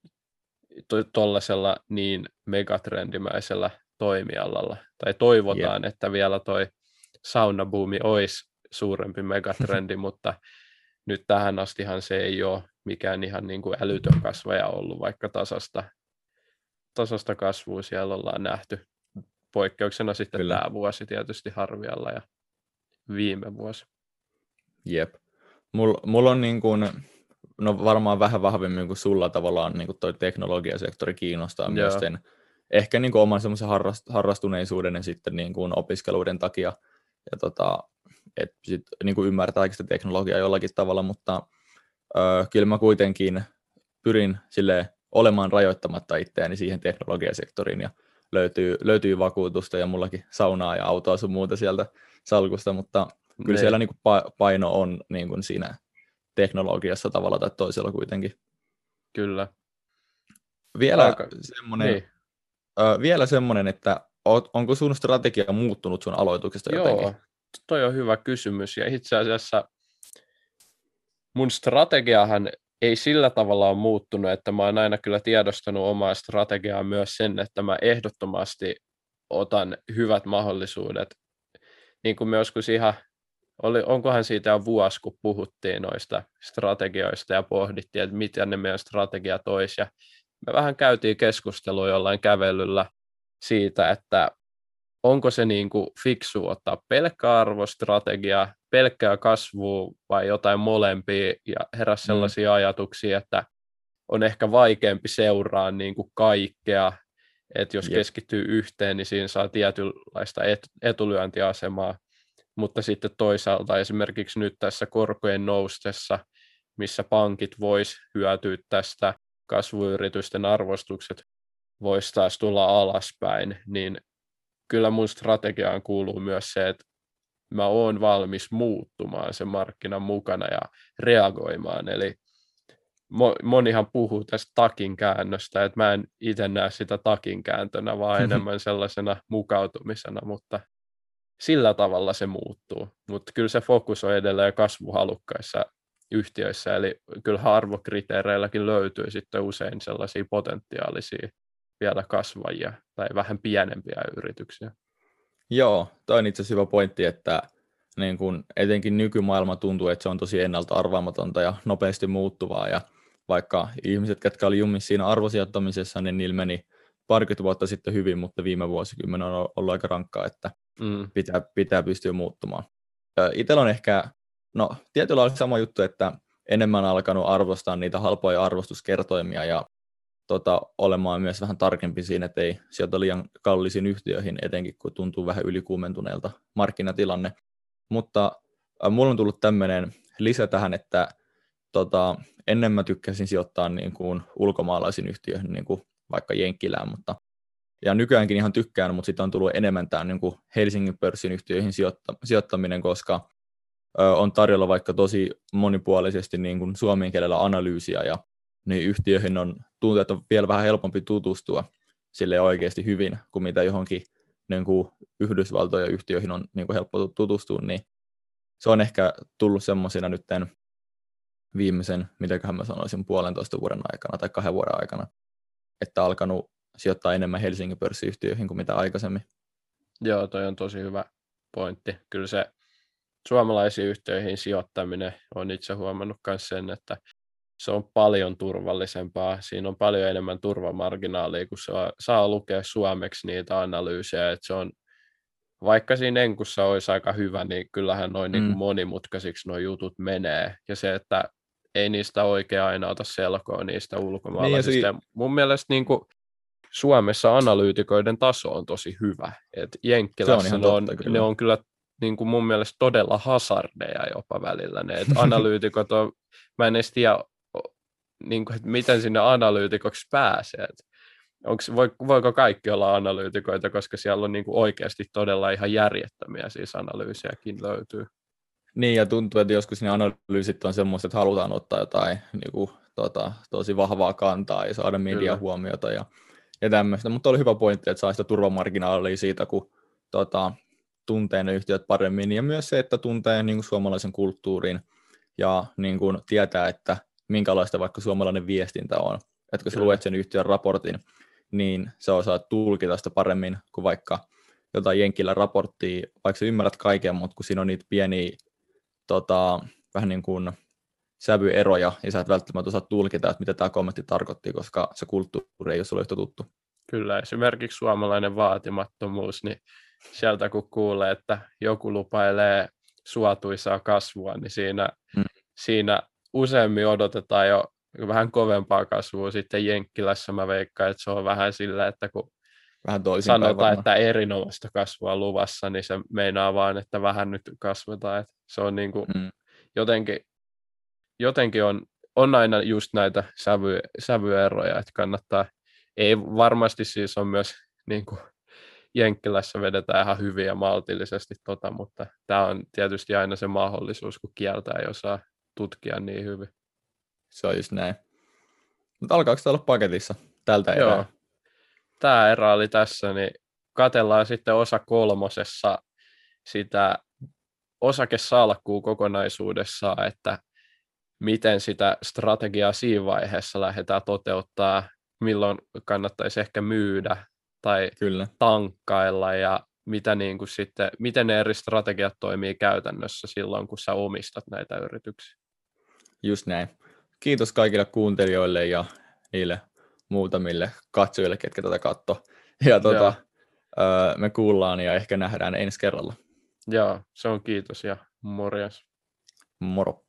tuollaisella niin megatrendimäisellä toimialalla. Tai toivotaan, yep. että vielä toi saunabuumi olisi suurempi megatrendi, mutta nyt tähän astihan se ei ole mikään ihan niin kuin älytön kasvaja ollut, vaikka tasasta, tasasta kasvua siellä ollaan nähty. Poikkeuksena sitten Kyllä. tämä vuosi tietysti harvialla ja viime vuosi. Jep. Mulla mul on niin kuin, no varmaan vähän vahvemmin kuin sulla tavallaan niin kuin toi teknologiasektori kiinnostaa Joo. myös sen, ehkä niin kuin oman semmoisen harrast, harrastuneisuuden ja sitten niin kuin opiskeluiden takia, ja tota, että sit niin kuin ymmärtää sitä teknologiaa jollakin tavalla, mutta ö, kyllä mä kuitenkin pyrin sille olemaan rajoittamatta itseäni siihen teknologiasektoriin ja löytyy, löytyy vakuutusta ja mullakin saunaa ja autoa sun muuta sieltä salkusta, mutta kyllä ne. siellä niin kuin paino on niin kuin siinä teknologiassa tavalla tai toisella kuitenkin. Kyllä. Vielä Aika... semmoinen, niin. ö, vielä semmoinen, että onko sun strategia muuttunut sun aloituksesta Joo, jotenkin? Toi on hyvä kysymys. Ja itse asiassa mun strategiahan ei sillä tavalla ole muuttunut, että mä oon aina kyllä tiedostanut omaa strategiaa myös sen, että mä ehdottomasti otan hyvät mahdollisuudet niin kuin me joskus ihan, oli, onkohan siitä jo vuosi, kun puhuttiin noista strategioista ja pohdittiin, että miten ne meidän strategia toisi. Ja me vähän käytiin keskustelua jollain kävelyllä siitä, että onko se niin kuin fiksu ottaa pelkkä arvostrategia, pelkkää kasvua vai jotain molempia ja heräsi mm. sellaisia mm. ajatuksia, että on ehkä vaikeampi seuraa niin kuin kaikkea, että jos Jep. keskittyy yhteen, niin siinä saa tietynlaista et, etulyöntiasemaa, mutta sitten toisaalta esimerkiksi nyt tässä korkojen noustessa, missä pankit vois hyötyä tästä, kasvuyritysten arvostukset voisi taas tulla alaspäin, niin kyllä mun strategiaan kuuluu myös se, että mä oon valmis muuttumaan sen markkinan mukana ja reagoimaan. Eli monihan puhuu tästä takin käännöstä, että mä en itse näe sitä takin kääntönä, vaan enemmän sellaisena mukautumisena, mutta sillä tavalla se muuttuu. Mutta kyllä se fokus on edelleen kasvuhalukkaissa yhtiöissä, eli kyllä arvokriteereilläkin löytyy sitten usein sellaisia potentiaalisia vielä kasvajia tai vähän pienempiä yrityksiä. Joo, toi on itse asiassa hyvä pointti, että niin kun etenkin nykymaailma tuntuu, että se on tosi ennalta arvaamatonta ja nopeasti muuttuvaa, ja vaikka ihmiset, ketkä oli jumissa siinä arvosijoittamisessa, niin niillä meni parikymmentä vuotta sitten hyvin, mutta viime vuosikymmen on ollut aika rankkaa, että mm. pitää, pitää pystyä muuttumaan. Itsellä on ehkä, no tietyllä on sama juttu, että enemmän alkanut arvostaa niitä halpoja arvostuskertoimia ja tota, olemaan myös vähän tarkempi siinä, että ei sieltä liian kallisiin yhtiöihin, etenkin kun tuntuu vähän ylikuumentuneelta markkinatilanne. Mutta äh, mulla on tullut tämmöinen lisä tähän, että tota, ennen mä tykkäsin sijoittaa niin kuin ulkomaalaisiin yhtiöihin, niin kuin vaikka Jenkkilään, mutta ja nykyäänkin ihan tykkään, mutta sitten on tullut enemmän tämä niin kuin Helsingin pörssin yhtiöihin sijoitta, sijoittaminen, koska ö, on tarjolla vaikka tosi monipuolisesti niin kuin suomen kielellä analyysiä ja niin yhtiöihin on tuntuu, että on vielä vähän helpompi tutustua sille oikeasti hyvin kuin mitä johonkin niin kuin Yhdysvaltojen yhtiöihin on niin kuin helppo tutustua, niin se on ehkä tullut semmoisina nyt viimeisen, mitäköhän mä sanoisin, puolentoista vuoden aikana tai kahden vuoden aikana, että alkanut sijoittaa enemmän Helsingin pörssiyhtiöihin kuin mitä aikaisemmin. Joo, toi on tosi hyvä pointti. Kyllä se suomalaisiin yhtiöihin sijoittaminen on itse huomannut myös sen, että se on paljon turvallisempaa. Siinä on paljon enemmän turvamarginaalia, kun saa, saa lukea suomeksi niitä analyysejä. Että se on, vaikka siinä enkussa olisi aika hyvä, niin kyllähän noin niin mm. niin monimutkaisiksi nuo jutut menee. Ja se, että ei niistä oikein aina ota selkoa niistä ulkomaalaisista. Niin, si- mun mielestä niin kuin, Suomessa analyytikoiden taso on tosi hyvä. Et Jenkkilässä on ne, on, kyllä. ne on kyllä niin kuin mun mielestä todella hazardeja jopa välillä. Ne, et analyytikot on, mä en edes tiedä, niin kuin, että miten sinne analyytikoksi pääsee. Onks, voiko kaikki olla analyytikoita, koska siellä on niin kuin oikeasti todella ihan järjettömiä siis analyysiäkin löytyy. Niin, ja tuntuu, että joskus ne analyysit on semmoista, että halutaan ottaa jotain niin kuin, tota, tosi vahvaa kantaa ja saada median huomiota ja, ja tämmöistä. Mutta oli hyvä pointti, että saa sitä turvamarginaalia siitä, kun tota, tuntee ne yhtiöt paremmin. Ja myös se, että tuntee niin kuin, suomalaisen kulttuurin ja niin kuin, tietää, että minkälaista vaikka suomalainen viestintä on. Että kun sä luet sen yhtiön raportin, niin sä osaat tulkita sitä paremmin kuin vaikka jotain Jenkillä raporttia, vaikka sä ymmärrät kaiken, mutta kun siinä on niitä pieniä tota, vähän niin kuin sävyeroja, ja sä et välttämättä osaa tulkita, että mitä tämä kommentti tarkoitti, koska se kulttuuri ei ole sulle yhtä tuttu. Kyllä, esimerkiksi suomalainen vaatimattomuus, niin sieltä kun kuulee, että joku lupailee suotuisaa kasvua, niin siinä, mm. siinä useammin odotetaan jo vähän kovempaa kasvua. Sitten Jenkkilässä mä veikkaan, että se on vähän sillä, että kun vähän sanotaan, varmaan. että erinomaista kasvua luvassa, niin se meinaa vaan, että vähän nyt kasvetaan. Että se on niin kuin mm. jotenkin, jotenkin on, on aina just näitä sävy, sävyeroja, että kannattaa, ei varmasti siis on myös niin kuin Jenkkilässä vedetään ihan hyvin ja maltillisesti, tota, mutta tämä on tietysti aina se mahdollisuus, kun kieltä ei osaa tutkia niin hyvin. Se on just näin. Mutta alkaako olla paketissa tältä erää? Joo. Tämä erä oli tässä, niin katellaan sitten osa kolmosessa sitä osakesalkkuu kokonaisuudessaan, että miten sitä strategiaa siinä vaiheessa lähdetään toteuttaa, milloin kannattaisi ehkä myydä tai Kyllä. tankkailla ja mitä niin kuin sitten, miten ne eri strategiat toimii käytännössä silloin, kun sä omistat näitä yrityksiä. Just näin. Kiitos kaikille kuuntelijoille ja niille muutamille katsojille, ketkä tätä katto. Ja tuota, me kuullaan ja ehkä nähdään ensi kerralla. Joo, se on kiitos ja morjes. Moro.